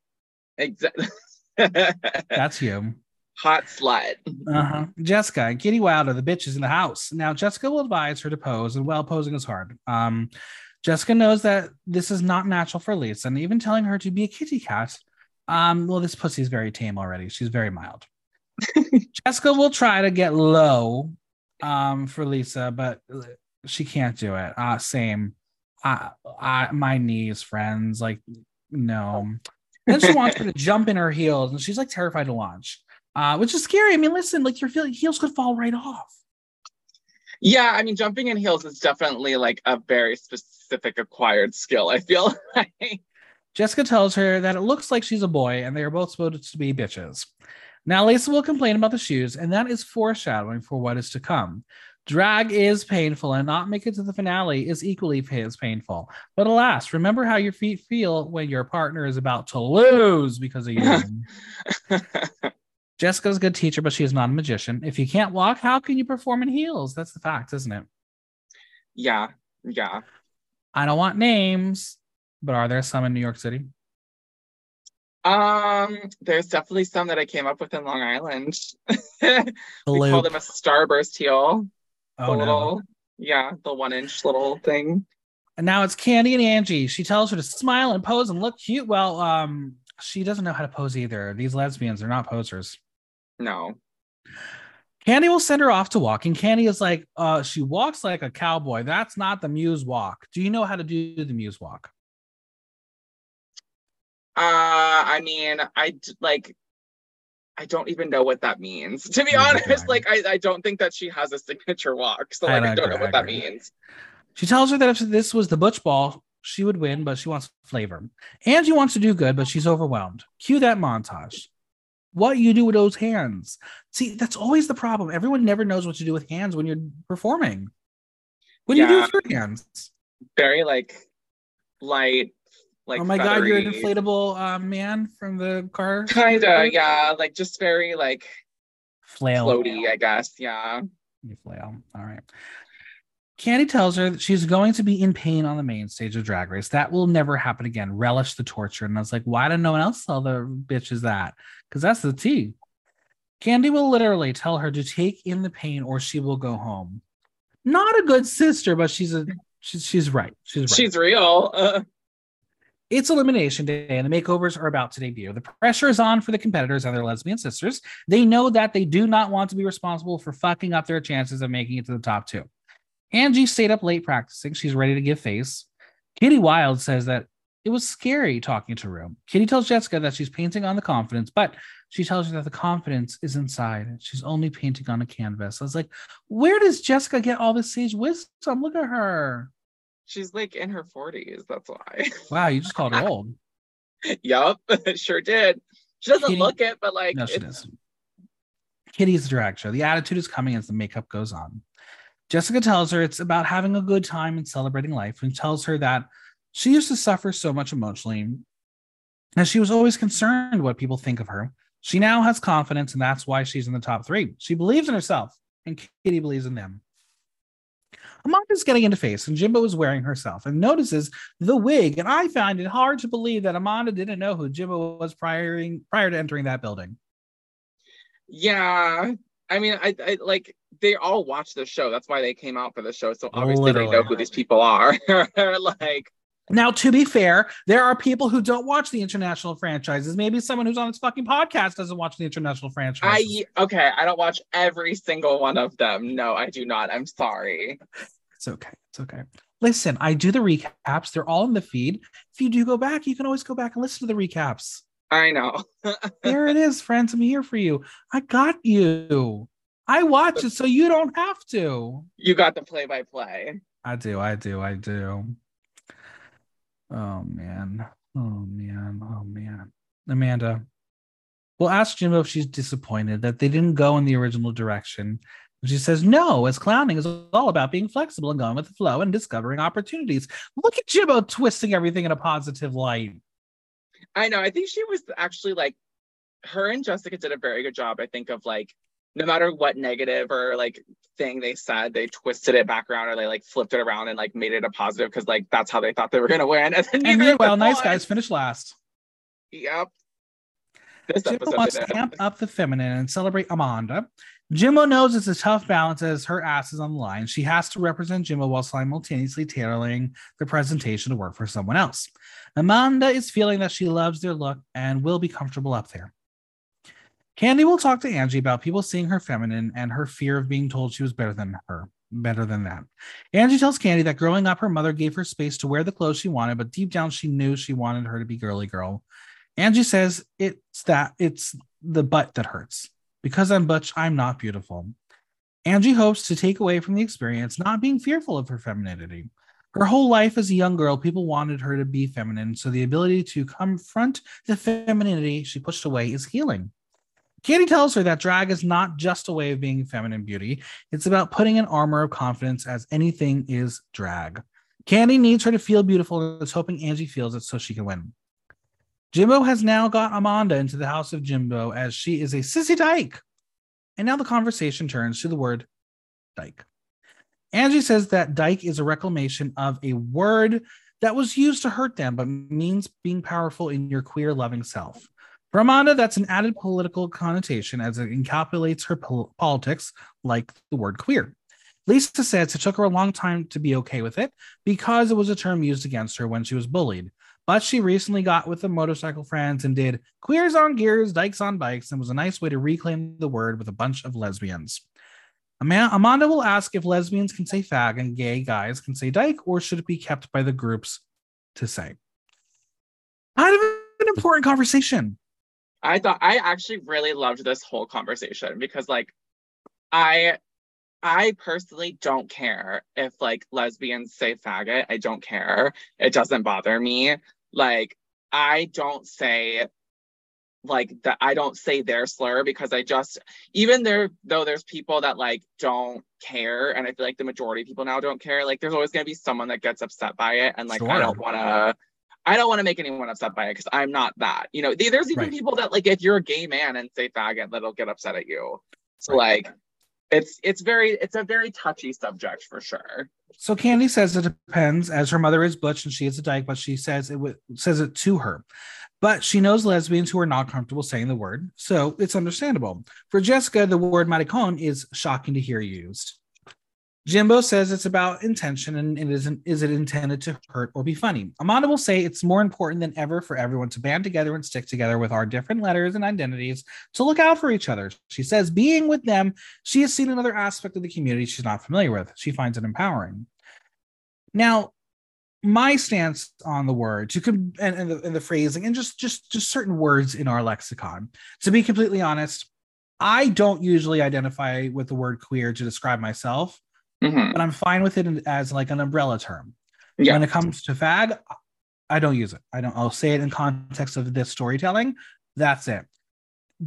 Exactly. That's you. Hot slut. Uh-huh. Jessica and Kitty Wilder, the bitches in the house. Now, Jessica will advise her to pose, and well, posing is hard. Um, Jessica knows that this is not natural for Lisa, and even telling her to be a kitty cat. Um, well, this pussy is very tame already. She's very mild. Jessica will try to get low um for Lisa, but she can't do it. Uh same. I, I my knees, friends, like no. Then she wants her to jump in her heels, and she's like terrified to launch uh, which is scary. I mean, listen, like your heels could fall right off. Yeah, I mean, jumping in heels is definitely like a very specific acquired skill. I feel like. Jessica tells her that it looks like she's a boy and they are both supposed to be bitches. Now, Lisa will complain about the shoes, and that is foreshadowing for what is to come. Drag is painful, and not make it to the finale is equally as painful. But alas, remember how your feet feel when your partner is about to lose because of you. Jessica's a good teacher, but she is not a magician. If you can't walk, how can you perform in heels? That's the fact, isn't it? yeah, yeah. I don't want names, but are there some in New York City? Um, there's definitely some that I came up with in Long Island. we call them a starburst heel. Oh, the no. little, yeah, the one inch little thing. And now it's Kandy and Angie. She tells her to smile and pose and look cute. Well, um, she doesn't know how to pose either. These lesbians are not posers. No. Kandy will send her off to walk, and Kandy is like, uh, she walks like a cowboy. That's not the muse walk. Do you know how to do the muse walk? Uh, I mean, I like, I don't even know what that means. To be honest, I. like, I, I don't think that she has a signature walk. So, I like, I, agree, don't know what that means. She tells her that if this was the Butch Ball, she would win, but she wants flavor. Angie wants to do good, but she's overwhelmed. Cue that montage. What you do with those hands? See, that's always the problem. Everyone never knows what to do with hands when you're performing. What do you do with your hands? Very like light, like oh my god, you're an inflatable uh, man from the car. Kinda, yeah, like just very like Flail. floaty, I guess. Yeah. You flail. All right. Kandy tells her that she's going to be in pain on the main stage of Drag Race. That will never happen again. Relish the torture. And I was like, why did no one else tell the bitches that? Because that's the tea. Kandy will literally tell her to take in the pain or she will go home. Not a good sister, but she's a she's she's right. She's right. She's real. Uh, It's Elimination Day, and the makeovers are about to debut. The pressure is on for the competitors and their lesbian sisters. They know that they do not want to be responsible for fucking up their chances of making it to the top two. Angie stayed up late practicing. She's ready to give face. Kitty Wild says that it was scary talking to Room. Kitty tells Jessica that she's painting on the confidence, but she tells her that the confidence is inside. She's only painting on a canvas. I was like, where does Jessica get all this sage wisdom? Look at her. She's like in her 40s. That's why. Wow, you just called her old. yup. sure did. She doesn't Kitty- look it, but like No, she it's- does. Kitty's drag show. The attitude is coming as the makeup goes on. Jessica tells her it's about having a good time and celebrating life and tells her that she used to suffer so much emotionally and she was always concerned what people think of her. She now has confidence and that's why she's in the top three. She believes in herself and Kitty believes in them. Amanda's getting into face, and Jimbo is wearing herself and notices the wig. And I find it hard to believe that Amanda didn't know who Jimbo was prior, prior to entering that building. Yeah. I mean, I, I like they all watch the show. That's why they came out for the show. So obviously Literally. they know who these people are. like now, to be fair, there are people who don't watch the international franchises. Maybe someone who's on this fucking podcast doesn't watch the international franchise. I okay, I don't watch every single one of them. No, I do not. I'm sorry. It's okay. It's okay. Listen, I do the recaps. They're all in the feed. If you do go back, you can always go back and listen to the recaps. I know. there it is, friends. I'm here for you. I got you. I watch it so you don't have to. You got the play by play. I do. I do. I do. Oh man. Oh man. Oh man. Amanda. We'll ask Jimbo if she's disappointed that they didn't go in the original direction. And she says, No, as clowning is all about being flexible and going with the flow and discovering opportunities. Look at Jimbo twisting everything in a positive light. I know. I think she was actually like her and Jessica did a very good job, I think, of like no matter what negative or like thing they said, they twisted it back around or they like flipped it around and like made it a positive because like that's how they thought they were gonna win. And, then and meanwhile, nice guys finished last. Yep. This Jimbo wants to amp up the feminine and celebrate Amanda. Jimbo knows it's a tough balance as her ass is on the line. She has to represent Jimbo while simultaneously tailoring the presentation to work for someone else. Amanda is feeling that she loves their look and will be comfortable up there. Kandy will talk to Angie about people seeing her feminine and her fear of being told she was better than her, better than that. Angie tells Kandy that growing up, her mother gave her space to wear the clothes she wanted, but deep down, she knew she wanted her to be girly girl. Angie says it's that it's the butt that hurts. Because I'm butch, I'm not beautiful. Angie hopes to take away from the experience not being fearful of her femininity. Her whole life as a young girl, people wanted her to be feminine, so the ability to confront the femininity she pushed away is healing. Kandy tells her that drag is not just a way of being feminine beauty, it's about putting an armor of confidence as anything is drag. Kandy needs her to feel beautiful and is hoping Angie feels it so she can win. Jimbo has now got Amanda into the house of Jimbo as she is a sissy dyke. And now the conversation turns to the word dyke. Angie says that dyke is a reclamation of a word that was used to hurt them, but means being powerful in your queer loving self. For Amanda, that's an added political connotation as it encapsulates her pol- politics, like the word queer. Lisa says it took her a long time to be okay with it because it was a term used against her when she was bullied. But she recently got with the motorcycle friends and did queers on gears, dykes on bikes, and was a nice way to reclaim the word with a bunch of lesbians. Amanda will ask if lesbians can say fag and gay guys can say dyke, or should it be kept by the groups to say? Kind of an important conversation. I thought I actually really loved this whole conversation because like I I personally don't care if like lesbians say faggot. I don't care. It doesn't bother me. Like I don't say like that I don't say their slur because I just even there though there's people that like don't care and I feel like the majority of people now don't care like there's always going to be someone that gets upset by it and like sure. I don't want to I don't want to make anyone upset by it because I'm not that. You know, there's even right. people that like if you're a gay man and say faggot, that'll get upset at you. So right. like it's it's very it's a very touchy subject for sure. So Kandy says it depends, as her mother is butch and she is a dyke, but she says it w- says it to her. But she knows lesbians who are not comfortable saying the word, so it's understandable. For Jessica, the word maricon is shocking to hear used. Jimbo says it's about intention and it isn't is it intended to hurt or be funny. Amanda will say it's more important than ever for everyone to band together and stick together with our different letters and identities to look out for each other. She says being with them, she has seen another aspect of the community she's not familiar with. She finds it empowering. Now, my stance on the word to com- and, and, the, and the phrasing and just just just certain words in our lexicon. To be completely honest, I don't usually identify with the word queer to describe myself mm-hmm. but I'm fine with it as like an umbrella term. Yeah. When it comes to fag, I don't use it. I don't. I'll say it in context of this storytelling. That's it.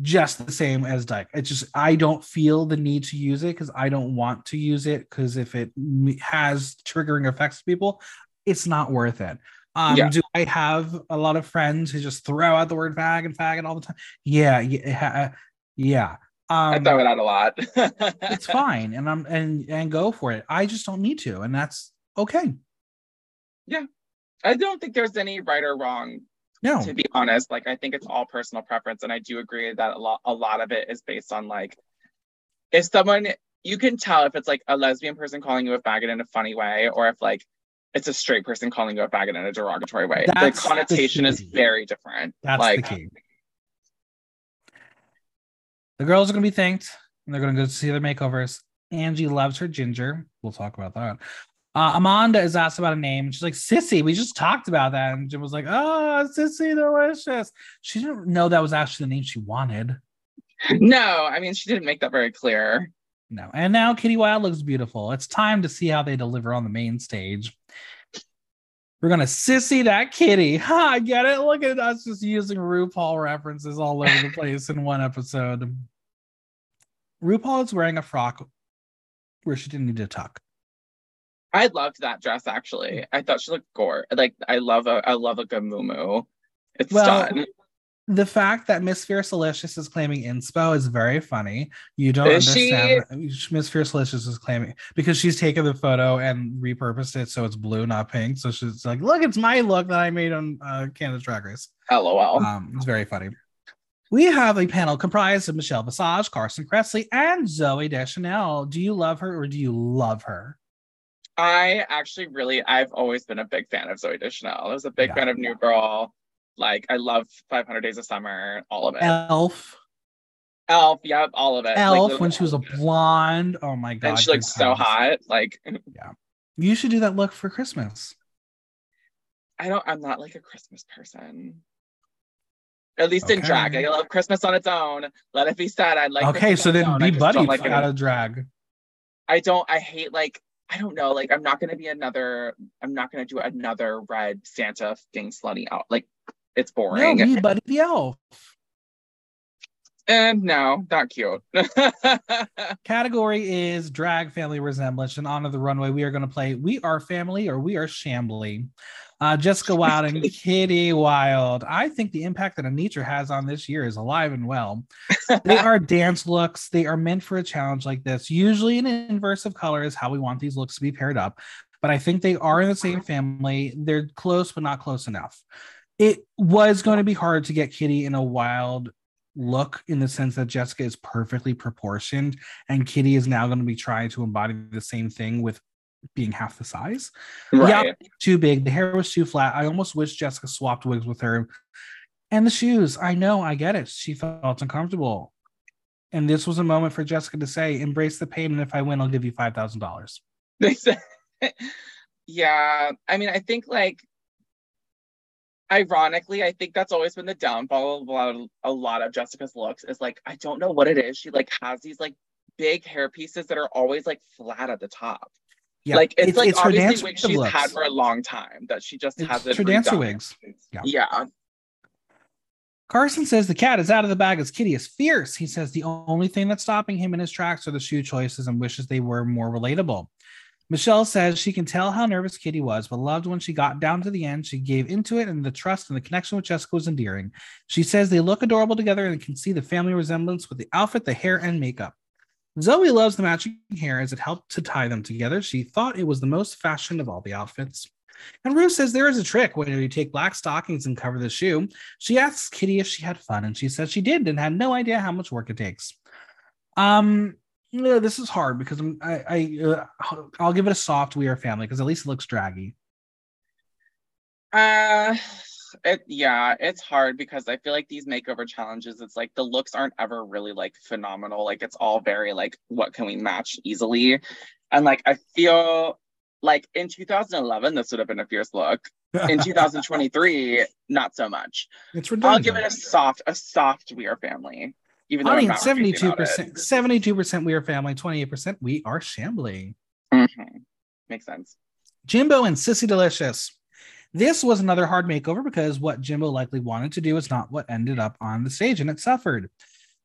Just the same as dyke. It's just I don't feel the need to use it because I don't want to use it because if it has triggering effects to people, it's not worth it. Um, yeah. Do I have a lot of friends who just throw out the word fag and faggot all the time? Yeah, yeah, yeah. Um, I throw it out a lot. it's fine, and I'm and and go for it. I just don't need to, and that's okay. Yeah, I don't think there's any right or wrong No, to be honest like i think it's all personal preference and i do agree that a lot a lot of it is based on like if someone you can tell if it's like a lesbian person calling you a faggot in a funny way or if like it's a straight person calling you a faggot in a derogatory way That's the the connotation is very different that's like the key. The girls are going to be thanked, and they're going to go see their makeovers. Angie loves her ginger. We'll talk about that. Uh, Amanda is asked about a name. and She's like, Sissy, we just talked about that. And Jim was like, Oh, Sissy Delicious. She didn't know that was actually the name she wanted. no i mean she didn't make that very clear No. And now Kitty Wild looks beautiful. It's time to see how they deliver on the main stage. We're gonna sissy that kitty. Ha, I get it. Look at us just using RuPaul references all over the place in one episode. RuPaul is wearing a frock where she didn't need to tuck. i loved that dress actually i thought she looked gore like i love a i love a good moo it's Well, done The fact that Miss Fiercalicious is claiming inspo is very funny. You don't Is she? understand. Miss Fiercalicious is claiming because she's taken the photo and repurposed it so it's blue, not pink. So she's like, "Look, it's my look that I made on uh, Canada's Drag Race." lol Um, it's very funny. We have a panel comprised of Michelle Visage, Carson Kressley, and Zooey Deschanel. Do you love her or do you love her? I actually really, I've always been a big fan of Zooey Deschanel. I was a big Yeah. fan of New Girl. Like, I love 500 Days of Summer, all of it. Elf, Elf, yep, all of it. Elf, the- when she was a blonde. Oh my god, and she looks so hot. Like, Yeah. You should do that look for Christmas. I don't, I'm not like a Christmas person. At least in drag. I love Christmas on its own. Let it be said. I like okay, Christmas so then be buddy like out of drag. I don't, I hate like, I don't know, like I'm not gonna be another, I'm not gonna do another red Santa thing slutty out. Like it's boring. No, be buddy the elf. And no, not cute. Category is drag family resemblance. And on the runway, we are going to play We Are Family or We Are Shambly. Uh, Jessica Wild and Kitty Wild. I think the impact that Anetra has on this year is alive and well. They are dance looks. They are meant for a challenge like this. Usually, an inverse of color is how we want these looks to be paired up. But I think they are in the same family. They're close, but not close enough. It was going to be hard to get Kitty in a wild look in the sense that Jessica is perfectly proportioned and Kitty is now going to be trying to embody the same thing with being half the size. right. Too big. The hair was too flat. I almost wish Jessica swapped wigs with her. And the shoes. I know, I get it. She felt uncomfortable. And this was a moment for Jessica to say, embrace the pain. And if I win, I'll give you $5,000. They said, yeah. I mean, I think like, ironically, I think that's always been the downfall of a lot of, a lot of Jessica's looks is like, I don't know what it is. She like has these like big hair pieces that are always like flat at the top. Yeah. like it's, like her obviously wigs wig she's looks. had for a long time that she just It's hasn't. her dancer wigs. Yeah. Yeah. Carson says the cat is out of the bag as Kitty is fierce. He says the only thing that's stopping him in his tracks are the shoe choices and wishes they were more relatable. Michelle says she can tell how nervous Kitty was, but loved when she got down to the end. She gave into it, and the trust and the connection with Jessica was endearing. She says they look adorable together and can see the family resemblance with the outfit, the hair, and makeup. Zoe loves the matching hair as it helped to tie them together. She thought it was the most fashion of all the outfits. And Ruth says there is a trick when you take black stockings and cover the shoe. She asks Kitty if she had fun, and she says she did and had no idea how much work it takes. Um, yeah, this is hard because I'm, I, I uh, I'll give it a soft "We Are Family" because at least it looks draggy. Uh it yeah, it's hard because I feel like these makeover challenges, it's like the looks aren't ever really like phenomenal. Like it's all very like what can we match easily? And like I feel like in 2011 this would have been a fierce look. In 2023, not so much. it's I'll give it a soft, a soft we are family. Even though I not crazy seventy-two about it. percent, seventy-two percent. We are family. Twenty-eight percent. We are shambly. Mhm. Makes sense. Jimbo and Sissy Delicious. This was another hard makeover because what Jimbo likely wanted to do is not what ended up on the stage, and it suffered.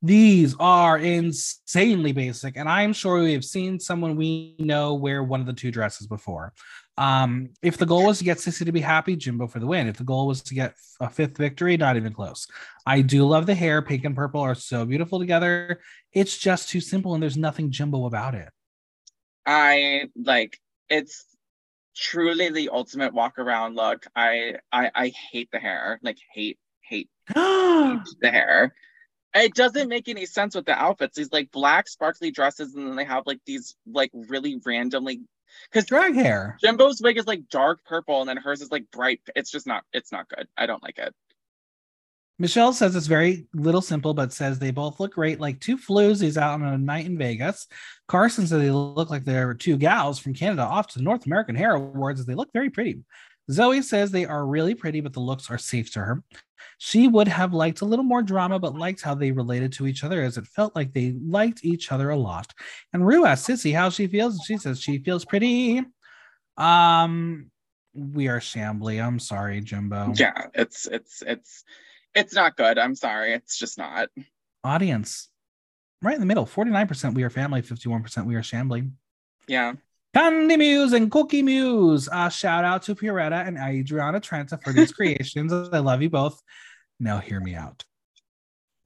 These are insanely basic, and I'm sure we have seen someone we know wear one of the two dresses before. Um, if the goal was to get Sissy to be happy, Jimbo for the win. If the goal was to get a fifth victory, not even close. I do love the hair. Pink and purple are so beautiful together. It's just too simple, and there's nothing Jimbo about it. I like it's truly the ultimate walk around look. I I I hate the hair. Like hate hate, hate the hair. It doesn't make any sense with the outfits. These like black sparkly dresses, and then they have like these like really randomly because drag hair. Jimbo's wig is like dark purple, and then hers is like bright. It's just not. It's not good. I don't like it. Michelle says it's very little simple, but says they both look great, like two floozies out on a night in Vegas. Carson says they look like they're two gals from Canada off to the North American Hair Awards. as They look very pretty. Zoe says they are really pretty, but the looks are safe to her. She would have liked a little more drama, but liked how they related to each other as it felt like they liked each other a lot. And Ru asks Sissy how she feels. She says she feels pretty. Um, we are shambly. I'm sorry, Jimbo. Yeah, it's it's it's it's not good. I'm sorry. It's just not. Audience, right in the middle. 49% we are family, 51% we are shambly. Yeah. Kandy Muse and Cookie Muse. Uh, shout out to Pieretta and Adriana Trenta for these creations. I love you both. Now, hear me out.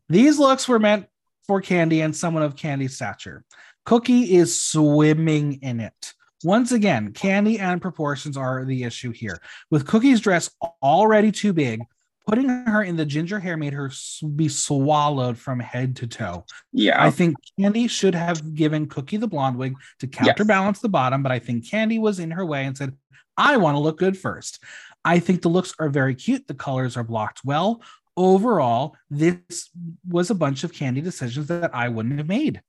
These looks were meant for Kandy and someone of Kandy's stature. Cookie is swimming in it. Once again, Kandy and proportions are the issue here. With Cookie's dress already too big, putting her in the ginger hair made her be swallowed from head to toe. Yeah. I think Kandy should have given Cookie the blonde wig to counterbalance yes. the bottom, but I think Kandy was in her way and said, I want to look good first. I think the looks are very cute. The colors are blocked well. Overall, this was a bunch of Kandy decisions that I wouldn't have made.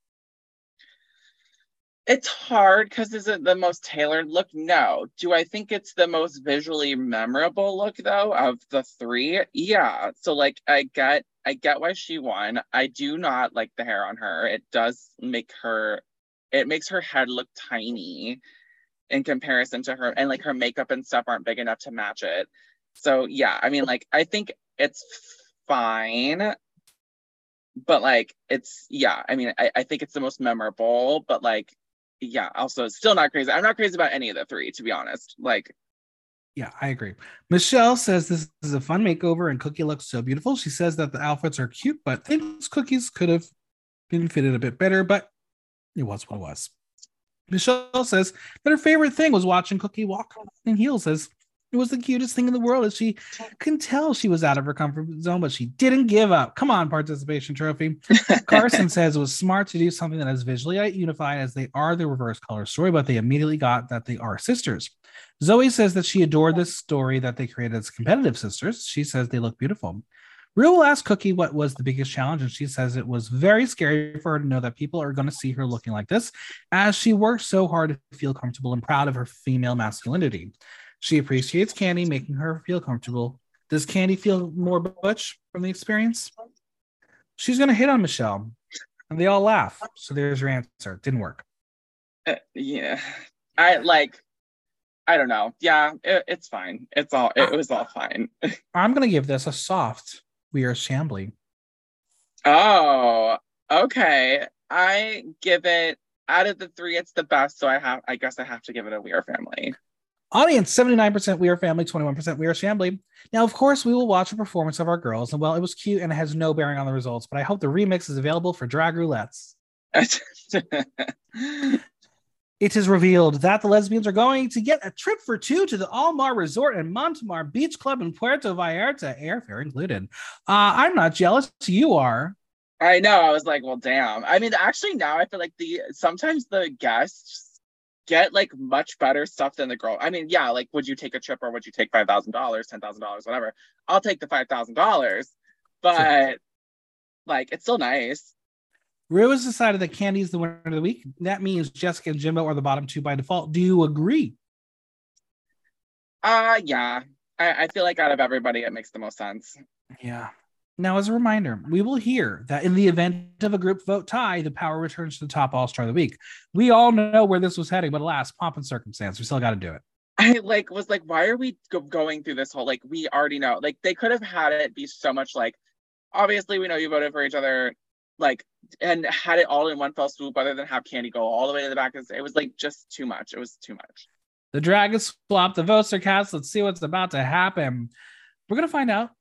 It's hard because is it the most tailored look? No. Do I think it's the most visually memorable look though of the three? Yeah. So like I get I get why she won. I do not like the hair on her. It does make her it makes her head look tiny in comparison to her and like her makeup and stuff aren't big enough to match it. So yeah, I mean like I think it's fine. But like it's yeah, I mean I, I think it's the most memorable, but like yeah, also still not crazy. I'm not crazy about any of the three, to be honest. Like, yeah, I agree. Michelle says this is a fun makeover and Cookie looks so beautiful. She says that the outfits are cute, but thinks cookies could have been fitted a bit better, but it was what it was. Michelle says that her favorite thing was watching Cookie walk in heels as it was the cutest thing in the world as she can tell she was out of her comfort zone, but she didn't give up. Come on, participation trophy. Carson says it was smart to do something that is visually unified as they are the reverse color story, but they immediately got that they are sisters. Zoe says that she adored this story that they created as competitive sisters. She says they look beautiful. Ru will ask Cookie what was the biggest challenge, and she says it was very scary for her to know that people are going to see her looking like this, as she worked so hard to feel comfortable and proud of her female masculinity. She appreciates Kandy, making her feel comfortable. Does Kandy feel more butch from the experience? She's going to hit on Michelle, and they all laugh. So there's your answer. Didn't work. Uh, yeah, I like. I don't know. Yeah, it, it's fine. It's all. It was all fine. I'm going to give this a soft. We are shambly. Oh, okay. I give it out of the three, it's the best. So I have. I guess I have to give it a We Are Family. Audience 79% We Are Family, 21% We Are Shambly. Now, of course, we will watch a performance of our girls, and well, it was cute and it has no bearing on the results, but I hope the remix is available for drag roulettes. it is revealed that the lesbians are going to get a trip for two to the Almar Resort and Mantamar Beach Club in Puerto Vallarta, airfare included. Uh, I'm not jealous. You are. I know. I was like, well, damn. I mean, actually, now I feel like the sometimes the guests get like much better stuff than the girl. I mean, yeah, like would you take a trip or would you take five thousand dollars, ten thousand dollars, whatever? I'll take the five thousand dollars, but like it's still nice. Ru has decided that Kandy is the winner of the week. That means Jessica and Jimbo are the bottom two by default. Do you agree? Uh yeah. I, I feel like out of everybody, it makes the most sense. Yeah. Now, as a reminder, we will hear that in the event of a group vote tie, the power returns to the top All Star of the Week. We all know where this was heading, but alas, pomp and circumstance, we still got to do it. I like was like, why are we go- going through this whole like we already know? Like they could have had it be so much like, obviously we know you voted for each other. like and had it all in one fell swoop other than have Kandy go all the way to the back. It was like just too much. It was too much. The dragons flop, the votes are cast. Let's see what's about to happen. We're gonna find out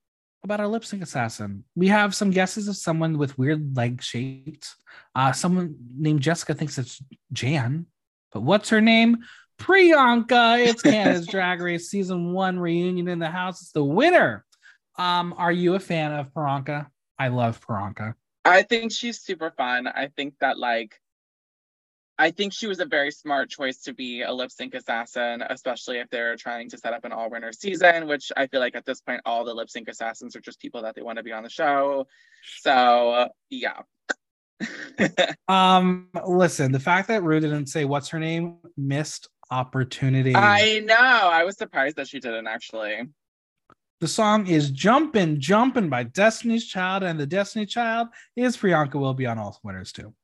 about our lip sync assassin. We have some guesses of someone with weird leg shapes. Uh, someone named Jessica thinks it's Jan, but what's her name? Priyanka. It's Canada's Drag Race season one reunion in the house. It's the winner. Um, are you a fan of Priyanka? I love Priyanka. I think she's super fun. I think that like I think she was a very smart choice to be a lip sync assassin, especially if they're trying to set up an all winner season, which I feel like at this point, all the lip sync assassins are just people that they want to be on the show. So, yeah. um, listen, the fact that Ru didn't say what's her name missed opportunity. I know. I was surprised that she didn't actually. The song is Jumpin' Jumpin' by Destiny's Child, and the Destiny Child is Priyanka will be on all winners too.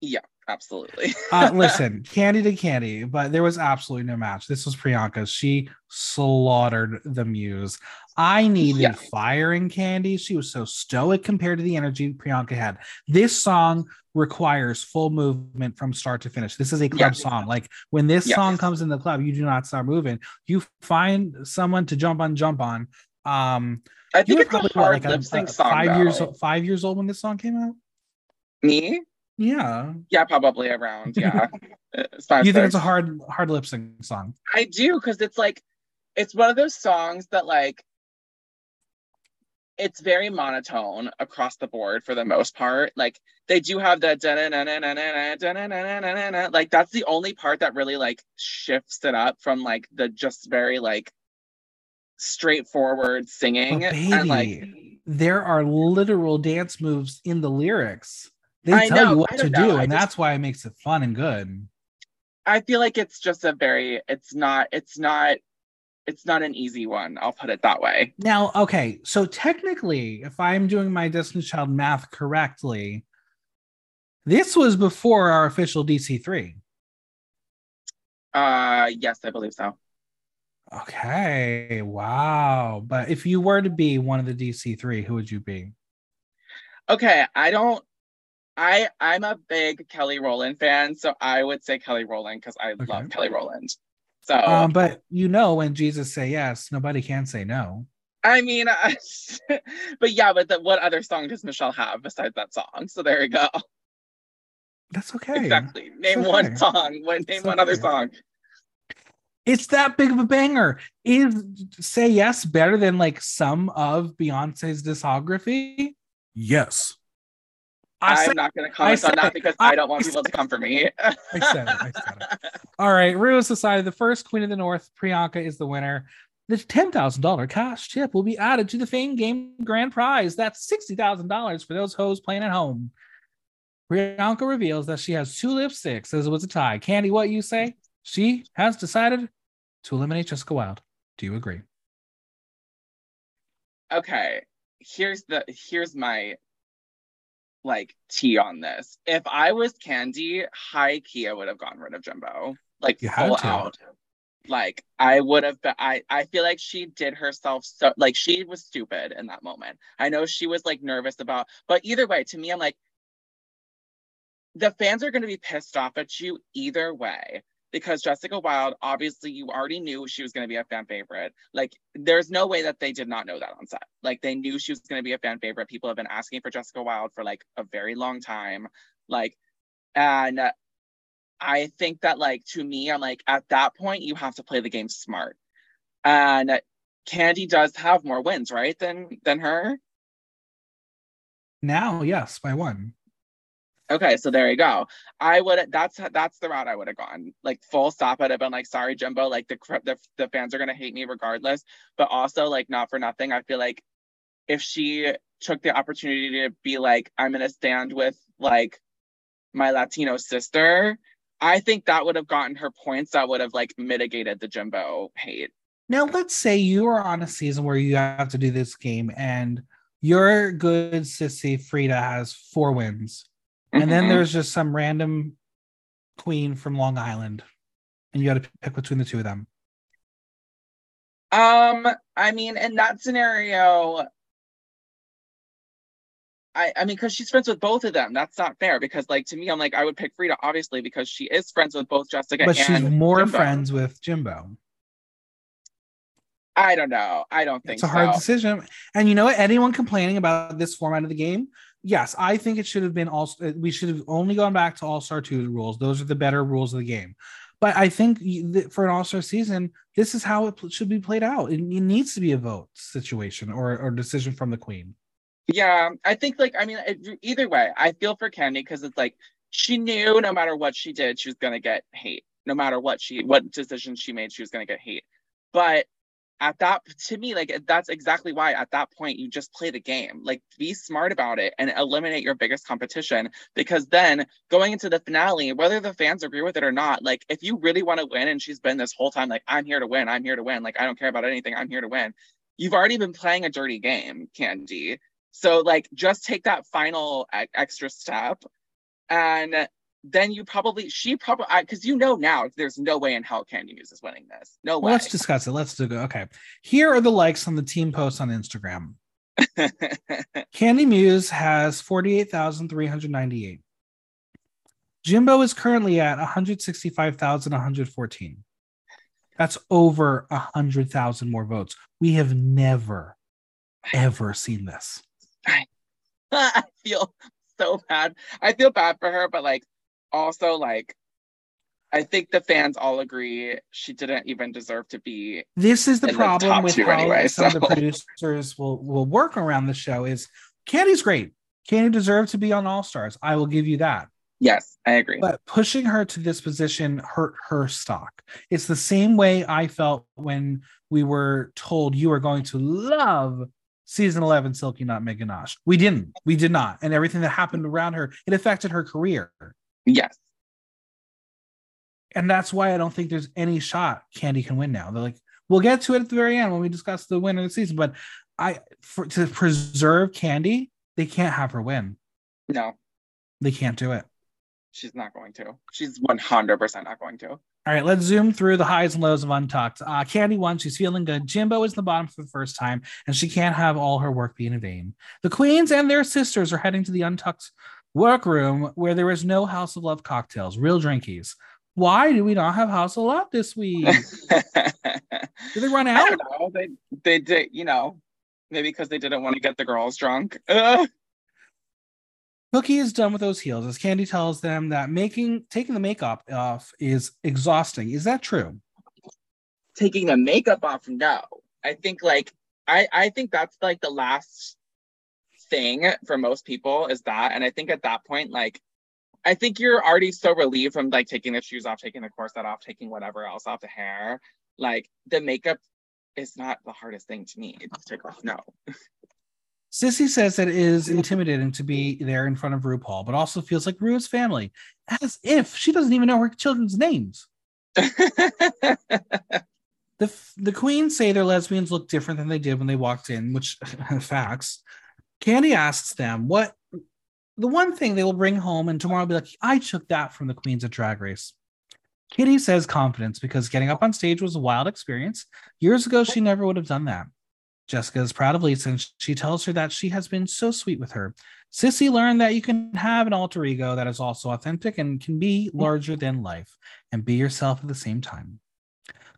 Yeah absolutely. uh, listen, candy to candy, but there was absolutely no match. This was Priyanka. She slaughtered the muse. I needed yeah. firing Kandy. She was so stoic compared to the energy Priyanka had. This song requires full movement from start to finish. This is a club song. Like when this song comes in the club, you do not stop moving. You find someone to jump on, jump on. Um, I think it's probably a hard what, like a, a, song, five though. years five years old when this song came out. Me? Yeah. Yeah, probably around. Yeah. you think it's a hard hard lip sync song? I do because it's like it's one of those songs that like it's very monotone across the board for the most part. Like they do have the like that's the only part that really like shifts it up from like the just very like straightforward singing. baby, and like there are literal dance moves in the lyrics. They I tell know, you what to know. do, and just, that's why it makes it fun and good. I feel like it's just a very it's not it's not it's not an easy one. I'll put it that way. Now, okay, so technically, if I'm doing my Destiny Child math correctly, this was before our official DC3. Uh yes, I believe so. Okay. Wow. But if you were to be one of the DC3, who would you be? Okay, I don't I I'm a big Kelly Rowland fan, so I would say Kelly Rowland because I okay. love Kelly Rowland. So, um, but you know, when Jesus say yes, nobody can say no. I mean, uh, but yeah, but the, what other song does Michelle have besides that song? So there you go. That's okay. Exactly. Name okay. one song. Name it's one okay. other song. It's that big of a banger. Is Say Yes better than like some of Beyonce's discography? Yes. I am not going to comment on that it. because I, I, don't want people to come for me. I said it. I said it. All right. Rue Society, the first Queen of the North, Priyanka is the winner. The $10,000 cash tip will be added to the Fame Game grand prize. That's $60,000 for those hoes playing at home. Priyanka reveals that she has two lipsticks as it was a tie. Kandy, what you say? She has decided to eliminate Jessica Wild. Do you agree? Okay. Here's the here's my like tea on this. If I was Kandy, high key, I would have gotten rid of Jimbo. like you full out. Like I would have been. I I feel like she did herself so like she was stupid in that moment. I know she was like nervous about, but either way, to me, I'm like, the fans are going to be pissed off at you either way because Jessica Wild, obviously, you already knew she was going to be a fan favorite. Like, there's no way that they did not know that on set. Like, they knew she was going to be a fan favorite. People have been asking for Jessica Wild for like a very long time. Like, and I think that, like, to me, I'm like, at that point, you have to play the game smart. And Kandy does have more wins, right? Than than her. Now, yes, by one. Okay, so there you go. I would that's that's the route I would have gone. Like full stop. I'd have been like, sorry, Jimbo. Like the the the fans are gonna hate me regardless. But also like not for nothing. I feel like if she took the opportunity to be like, I'm gonna stand with like my Latino sister, I think that would have gotten her points. That would have like mitigated the Jimbo hate. Now let's say you are on a season where you have to do this game and your good sissy Frida has four wins and then mm-hmm. there's just some random queen from Long Island, and you got to pick between the two of them. Um, I mean, in that scenario, I, I mean, because she's friends with both of them. That's not fair. Because, like, to me, I'm like, I would pick Frida, obviously, because she is friends with both Jessica but she's more Jimbo. friends with Jimbo. I don't know. I don't think It's a hard decision. And you know what? Anyone complaining about this format of the game? Yes, I think it should have been all. Uh, we should have only gone back to All Star Two rules. Those are the better rules of the game. But I think for an All Star season, this is how it should be played out. It, it needs to be a vote situation or or decision from the Queen. Yeah, I think like I mean it, either way, I feel for Kandy because it's like she knew no matter what she did, she was gonna get hate. No matter what she what decision she made, she was gonna get hate. But at that to me, like that's exactly why at that point you just play the game. Like be smart about it and eliminate your biggest competition because then going into the finale, whether the fans agree with it or not, like if you really want to win and she's been this whole time like I'm here to win, I'm here to win, like I don't care about anything, I'm here to win. You've already been playing a dirty game, Kandy. So like just take that final e- extra step and then you probably she probably because you know now there's no way in hell Kandy Muse is winning this. No Well, way. let's discuss it. Let's do it. Okay. Here are the likes on the team posts on Instagram. Kandy Muse has 48,398. Jimbo is currently at 165,114. That's over 100,000 more votes. We have never, ever seen this. I feel so bad. I feel bad for her, but like also like I think the fans all agree she didn't even deserve to be. This is the the problem top with how anyway, some of the producers will, will work around the show is Kandy's great. Kandy deserves to be on All Stars. I will give you that. Yes, I agree. but pushing her to this position hurt her stock. It's the same way I felt when we were told you are going to love season 11 Silky Nutmeg Ganache. We didn't. We did not. And everything that happened around her, it affected her career. Yes. And that's why I don't think there's any shot Kandy can win now. They're like, we'll get to it at the very end when we discuss the winner of the season. But I, for, to preserve Kandy, they can't have her win. No, They can't do it. she's not going to. She's 100% not going to. All right, let's zoom through the highs and lows of Untucked. Uh, Kandy won. She's feeling good. Jimbo is in the bottom for the first time, and she can't have all her work be in vain. The queens and their sisters are heading to the Untucked workroom where there is no House of Love cocktails, real drinkies. Why do we not have House of Love this week? Did they run out? They they did, you know, maybe because they didn't want to get the girls drunk. Ugh. Cookie is done with those heels as Kandy tells them that making taking the makeup off is exhausting. Is that true? Taking the makeup off, no. I think like I I think that's like the last thing for most people is that, and I think at that point, like I think you're already so relieved from like taking the shoes off, taking the corset off, taking whatever else off the hair. Like the makeup is not the hardest thing to me to take off. No. Sissy says that it is intimidating to be there in front of RuPaul, but also feels like Ru's family, as if she doesn't even know her children's names. The the queens say their lesbians look different than they did when they walked in, which facts. Kandy asks them what the one thing they will bring home, and tomorrow be like, I took that from the queens at Drag Race. Kitty says confidence because getting up on stage was a wild experience. Years ago, she never would have done that. Jessica is proud of Lisa and she tells her that she has been so sweet with her. Sissy learned that you can have an alter ego that is also authentic and can be larger than life and be yourself at the same time.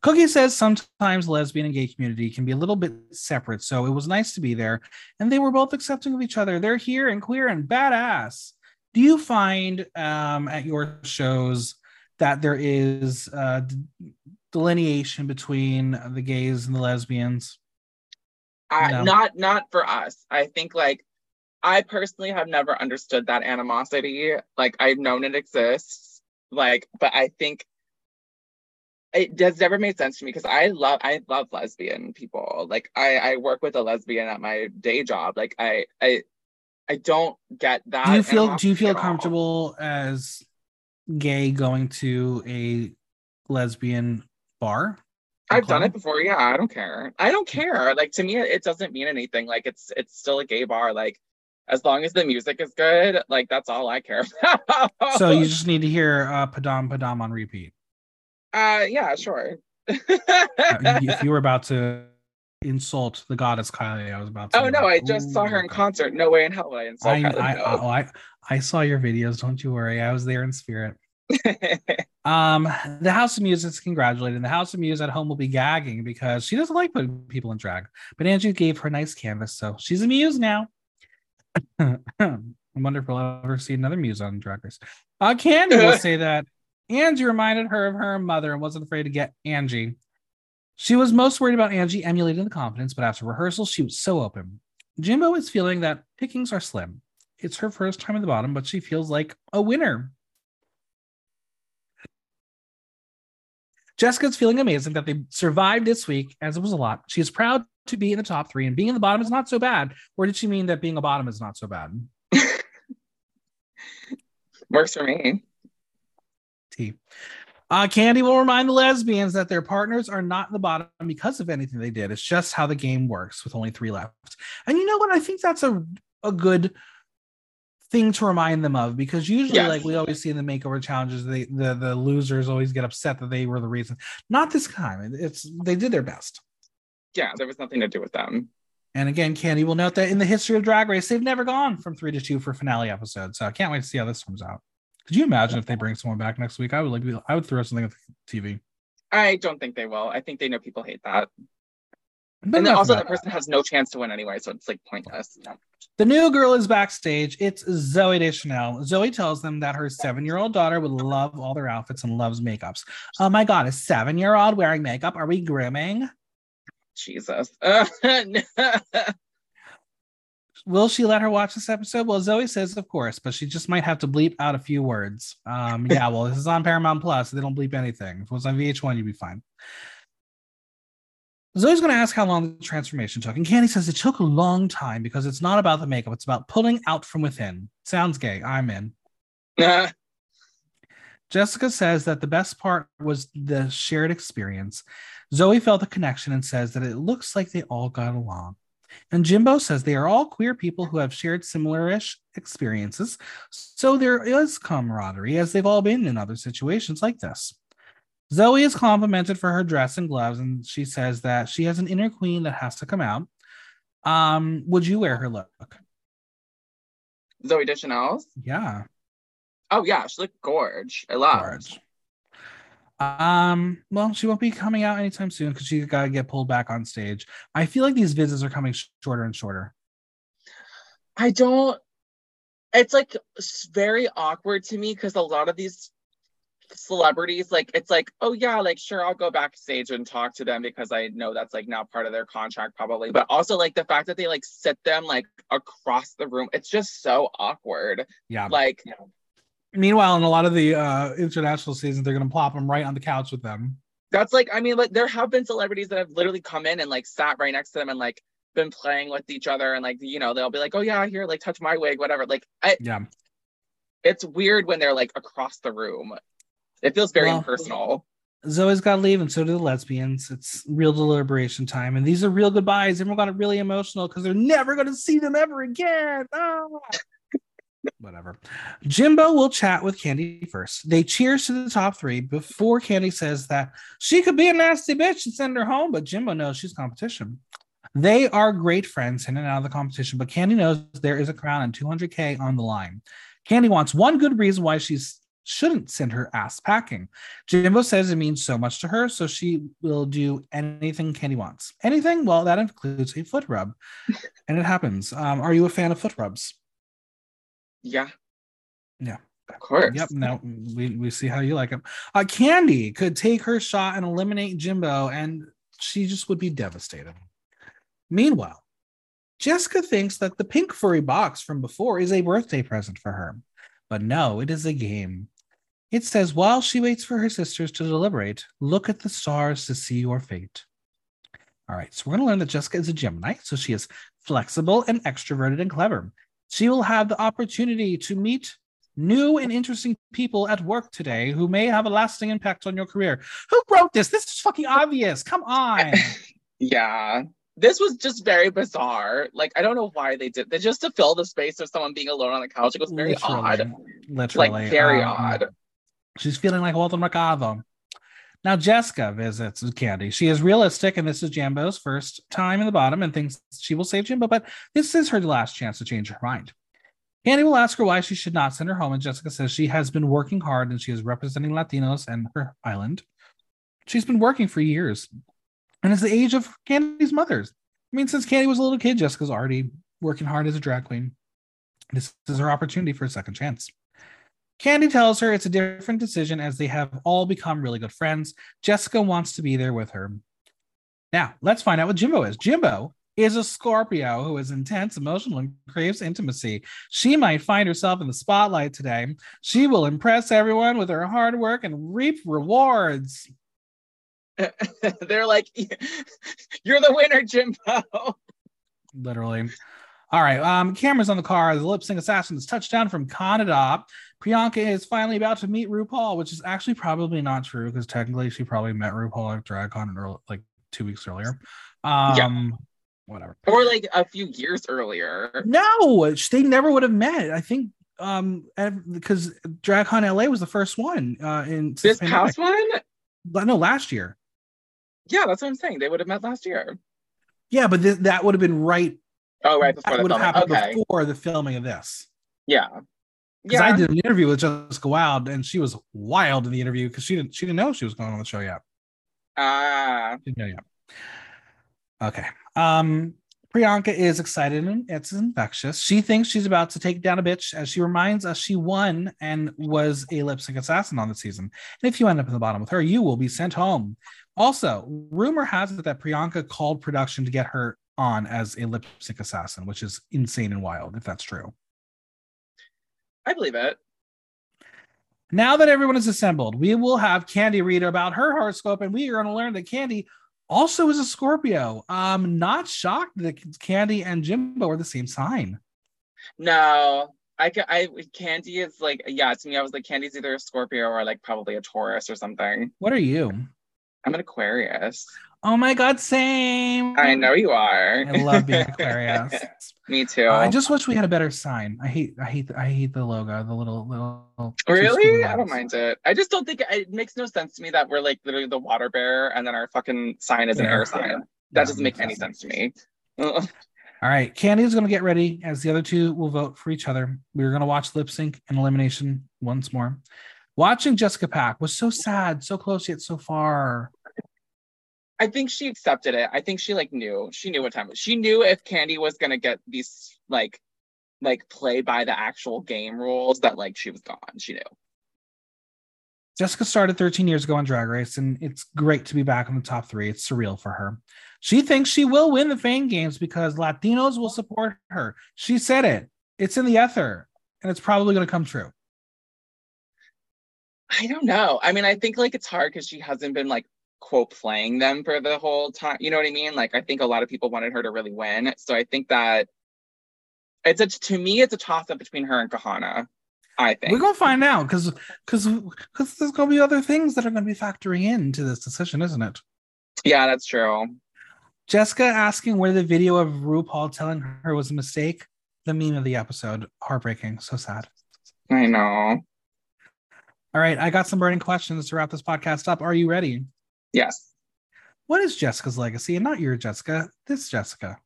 Cookie says sometimes lesbian and gay community can be a little bit separate, so it was nice to be there. And they were both accepting of each other. They're here and queer and badass. Do you find um, at your shows that there is uh, delineation between the gays and the lesbians? I, No. not not for us. I think like I personally have never understood that animosity. Like I've known it exists. Like, but I think it does never made sense to me because I love I love lesbian people. Like I I work with a lesbian at my day job. Like I I I don't get that. do you feel do you feel all. comfortable as gay going to a lesbian bar? I've done it before. Yeah, I don't care. I don't care. Like to me, it doesn't mean anything. Like it's it's still a gay bar. Like as long as the music is good, like that's all I care about. So you just need to hear uh, Padam Padam on repeat. Uh yeah, sure. If you were about to insult the goddess Kylie. I was about to. Oh no, I just saw her in concert. No way in hell would I insult I, Kylie. I, I, oh, I, I saw your videos. Don't you worry. I was there in spirit. um, the House of Muse is congratulating. The House of Muse at home will be gagging because she doesn't like putting people in drag. But Angie gave her nice canvas, so she's a muse now. I wonder if we'll ever see another muse on Drag Race. Uh, Kandy will say that Angie reminded her of her mother and wasn't afraid to get Angie. She was most worried about Angie emulating the confidence, but after rehearsal, she was so open. Jimbo is feeling that pickings are slim. It's her first time at the bottom, but she feels like a winner. Jessica's feeling amazing that they survived this week, as it was a lot. She is proud to be in the top three, and being in the bottom is not so bad. Or did she mean that being a bottom is not so bad? Works for me. T. Uh, Kandy will remind the lesbians that their partners are not in the bottom because of anything they did. It's just how the game works with only three left. And you know what? I think that's a, a good thing to remind them of because usually, yes. like we always see in the makeover challenges, they, the the losers always get upset that they were the reason. Not this time. It's they did their best. Yeah, there was nothing to do with them. And again, Kandy will note that in the history of Drag Race, they've never gone from three to two for finale episodes. So I can't wait to see how this comes out. Could you imagine if they bring someone back next week? I would like. be, I would throw something at the TV. I don't think they will. I think they know people hate that. But and then also, that person has no chance to win anyway, so it's like pointless. The new girl is backstage. It's Zooey Deschanel. Zooey tells them that her seven-year-old daughter would love all their outfits and loves makeups. Oh my god, a seven-year-old wearing makeup? Are we grooming? Jesus. Will she let her watch this episode? Well, Zooey says, of course, but she just might have to bleep out a few words. Um, yeah, well, this is on Paramount Plus. So they don't bleep anything. If it was on VH1, you'd be fine. Zooey's going to ask how long the transformation took. And Kandy says it took a long time because it's not about the makeup, it's about pulling out from within. Sounds gay. I'm in. Jessica says that the best part was the shared experience. Zooey felt the connection and says that it looks like they all got along. And Jimbo says they are all queer people who have shared similar-ish experiences, so there is camaraderie as they've all been in other situations like this. Zooey is complimented for her dress and gloves, and she says that she has an inner queen that has to come out. Um, would you wear her look? Zooey Deschanel's? Yeah. Oh yeah, she looked gorge. I love. Gorge. Um, well, she won't be coming out anytime soon because she's got to get pulled back on stage. I feel like these visits are coming shorter and shorter. I don't. It's like very awkward to me because a lot of these celebrities, like, it's like, oh yeah, like sure, I'll go backstage and talk to them because I know that's like now part of their contract probably. But also like the fact that they like sit them like across the room, it's just so awkward. Yeah. Like. Yeah Meanwhile, in a lot of the uh, international seasons, they're going to plop them right on the couch with them. That's like, I mean, like there have been celebrities that have literally come in and like sat right next to them and like been playing with each other and like you know they'll be like, oh yeah, here, like touch my wig, whatever. Like, I, yeah, it's weird when they're like across the room. It feels very well, impersonal. Zooey's got to leave, and so do the lesbians. It's real deliberation time, and these are real goodbyes. Everyone got it really emotional because they're never going to see them ever again. Oh whatever. Jimbo will chat with Kandy first. They cheers to the top three before Kandy says that she could be a nasty bitch and send her home, but Jimbo knows she's competition. They are great friends in and out of the competition, but Kandy knows there is a crown and 200K on the line. Kandy wants one good reason why she shouldn't send her ass packing. Jimbo says it means so much to her, so she will do anything Kandy wants. Anything? Well, that includes a foot rub. and it happens. Um, are you a fan of foot rubs? Yeah. Yeah. Of course. Yep. Now we, we see how you like him. Uh, Kandy could take her shot and eliminate Jimbo, and she just would be devastated. Meanwhile, Jessica thinks that the pink furry box from before is a birthday present for her. But no, it is a game. It says, while she waits for her sisters to deliberate, look at the stars to see your fate. All right, so we're going to learn that Jessica is a Gemini, so she is flexible and extroverted and clever. She will have the opportunity to meet new and interesting people at work today who may have a lasting impact on your career. Who wrote this? This is fucking obvious. Come on. yeah. This was just very bizarre. Like, I don't know why they did that just to fill the space of someone being alone on the couch. It was very Literally. odd. Literally. Like, very um, odd. She's feeling like Walter Mercado. Now Jessica visits Kandy. She is realistic, and this is Jimbo's first time in the bottom and thinks she will save Jimbo, but this is her last chance to change her mind. Kandy will ask her why she should not send her home, and Jessica says she has been working hard and she is representing Latinos and her island. She's been working for years, and it's the age of Kandy's mother's. I mean, since Kandy was a little kid, Jessica's already working hard as a drag queen. This is her opportunity for a second chance. Kandy tells her it's a different decision as they have all become really good friends. Jessica wants to be there with her. Now, let's find out what Jimbo is. Jimbo is a Scorpio who is intense, emotional, and craves intimacy. She might find herself in the spotlight today. She will impress everyone with her hard work and reap rewards. They're like, you're the winner, Jimbo. Literally. All right. Um, cameras on the car. The lip sync assassins touchdown from Canada. Priyanka is finally about to meet RuPaul, which is actually probably not true because technically she probably met RuPaul at DragCon early, like two weeks earlier. Um, yeah. whatever. Or like a few years earlier. No, they never would have met. I think um because DragCon LA was the first one uh in this past one. But no, last year. Yeah, that's what I'm saying. They would have met last year. Yeah, but th- that would have been right. Oh, right. Before that would have happened okay. before the filming of this. Yeah. Because yeah. I did an interview with Jessica Wild, and she was wild in the interview because she didn't she didn't know she was going on the show yet. Ah. Uh, didn't know yet. Okay. Um, Priyanka is excited and it's infectious. She thinks she's about to take down a bitch as she reminds us she won and was a lip sync assassin on the season. And if you end up in the bottom with her, you will be sent home. Also, rumor has it that Priyanka called production to get her on as a lip sync assassin, which is insane and wild if that's true. I believe it. Now that everyone is assembled, we will have Kandy read about her horoscope, and we are going to learn that Kandy also is a Scorpio. Um, not shocked that Kandy and Jimbo are the same sign. No, I I Kandy is like yeah to me I was like Kandy's either a Scorpio or like probably a Taurus or something. What are you? I'm an Aquarius. Oh my god, same. I know you are. I love being Aquarius. Me too. Uh, I just wish we had a better sign. I hate, I hate, I hate the logo, the little, little. Really? I don't mind it. I just don't think it, makes no sense to me that we're like literally the water bearer and then our fucking sign is an air sign. That yeah, doesn't make any sense to me. All right, Kandy is going to get ready as the other two will vote for each other. We are going to watch lip sync and elimination once more. Watching Jessica Pack was so sad, so close yet so far. I think she accepted it. I think she like knew. She knew what time. She knew if Kandy was gonna get these like like play by the actual game rules that like she was gone. She knew. Jessica started 13 years ago on Drag Race, and it's great to be back in the top three. It's surreal for her. She thinks she will win the Fame Games because Latinos will support her. She said it. It's in the ether, and it's probably going to come true. I don't know. I mean, I think like it's hard because she hasn't been like quote playing them for the whole time. You know what I mean? Like I think a lot of people wanted her to really win. So I think that it's a to me it's a toss up between her and Kahanna. I think we're gonna find out because because because there's gonna be other things that are gonna be factoring into this decision, isn't it? Yeah, that's true. Jessica asking where the video of RuPaul telling her was a mistake. The meme of the episode, heartbreaking, so sad. I know. All right, I got some burning questions to wrap this podcast up. Are you ready? Yes. What is Jessica's legacy? And not your Jessica, this Jessica.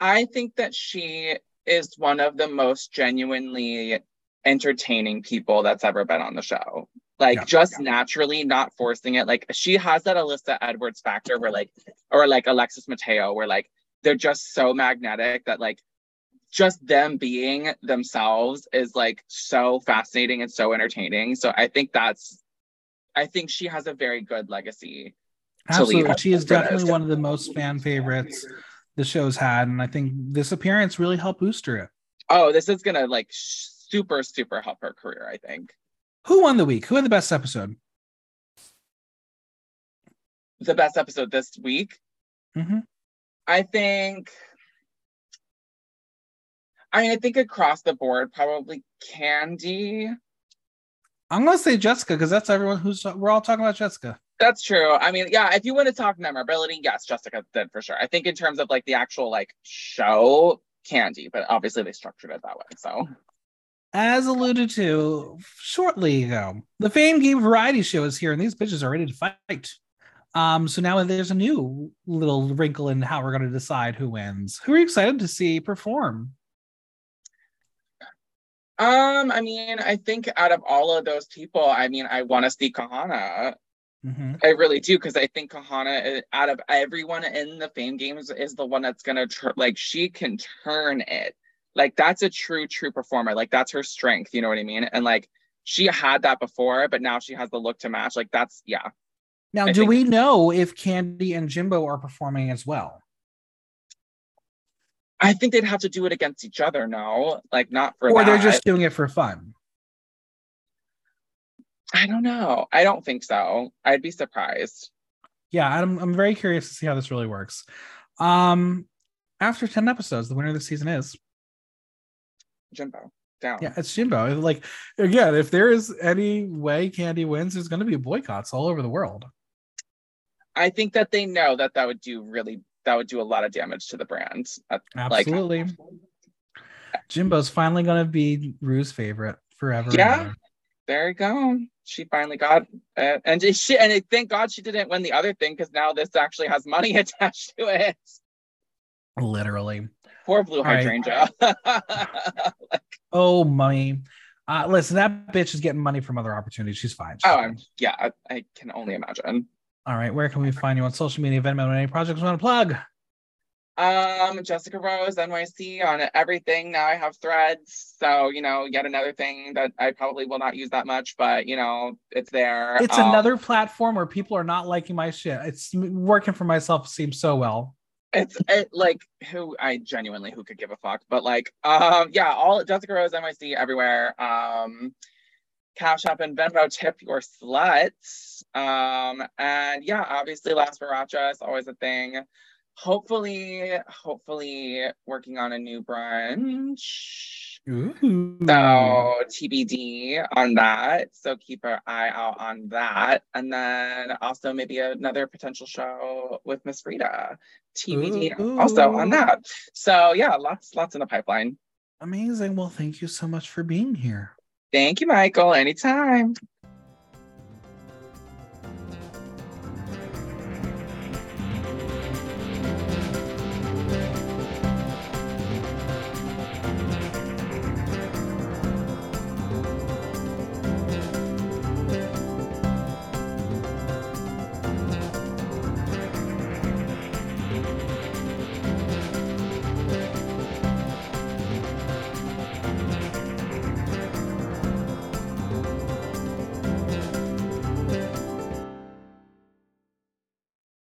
I think that she is one of the most genuinely entertaining people that's ever been on the show. Like yeah, just yeah. naturally not forcing it. Like she has that Alyssa Edwards factor where like or like Alexis Mateo where like they're just so magnetic that like just them being themselves is like so fascinating and so entertaining. So I think that's I think she has a very good legacy. Absolutely. She is definitely one of the most fan favorites the show's had. And I think this appearance really helped boost her. Oh, this is gonna like super, super help her career, I think. Who won the week? Who had the best episode? The best episode this week? Mm-hmm. I think I mean, I think across the board, probably Kandy. I'm gonna say Jessica because that's everyone who's we're all talking about Jessica. That's true. I mean, yeah, if you want to talk memorability, yes, Jessica did for sure. I think in terms of like the actual like show, Kandy, but obviously they structured it that way. So as alluded to shortly ago, the Fame Game variety show is here, and these bitches are ready to fight. Um, so now there's a new little wrinkle in how we're going to decide who wins. Who are you excited to see perform? Um, I mean, I think out of all of those people, I mean, I want to see Kahanna. Mm-hmm. I really do because I think Kahanna, uh, out of everyone in the Fame Games, is the one that's gonna tr- like she can turn it. Like that's a true, true performer. Like that's her strength. You know what I mean? And like she had that before, but now she has the look to match. Like that's yeah. Now, I do think- we know if Kandy and Jimbo are performing as well? I think they'd have to do it against each other. No, like not for. Or that. they're just doing it for fun. I don't know. I don't think so. I'd be surprised. Yeah, I'm. I'm very curious to see how this really works. Um, after ten episodes, the winner of the season is Jimbo. Down. Yeah, it's Jimbo. Like again, if there is any way Kandy wins, there's going to be boycotts all over the world. I think that they know that that would do really that would do a lot of damage to the brand. Absolutely. Like, Jimbo's finally going to be Ru's favorite forever. Yeah. There you go. She finally got it. And she and thank God she didn't win the other thing because now this actually has money attached to it. Literally. Poor blue hydrangea. Right. like, oh, money. Uh, listen, that bitch is getting money from other opportunities. She's fine. She's oh, fine. yeah. I, I can only imagine. All right. Where can we find you on social media, Venmo, any projects you want to plug? Um, Jessica Rose NYC on everything. Now I have threads. So, you know, yet another thing that I probably will not use that much, but you know, it's there. It's um, another platform where people are not liking my shit. It's working for myself seems so well. It's it, like who I genuinely who could give a fuck, but like um yeah, all Jessica Rose NYC everywhere. Um Cash App and Venmo tip your sluts. Um, and yeah, obviously Las Barachas, always a thing. Hopefully, hopefully working on a new brunch. Ooh. So TBD on that. So keep an eye out on that. And then also maybe another potential show with Miss Frida. TBD Ooh. also on that. So yeah, lots, lots in the pipeline. Amazing. Well, thank you so much for being here. Thank you, Michael. Anytime.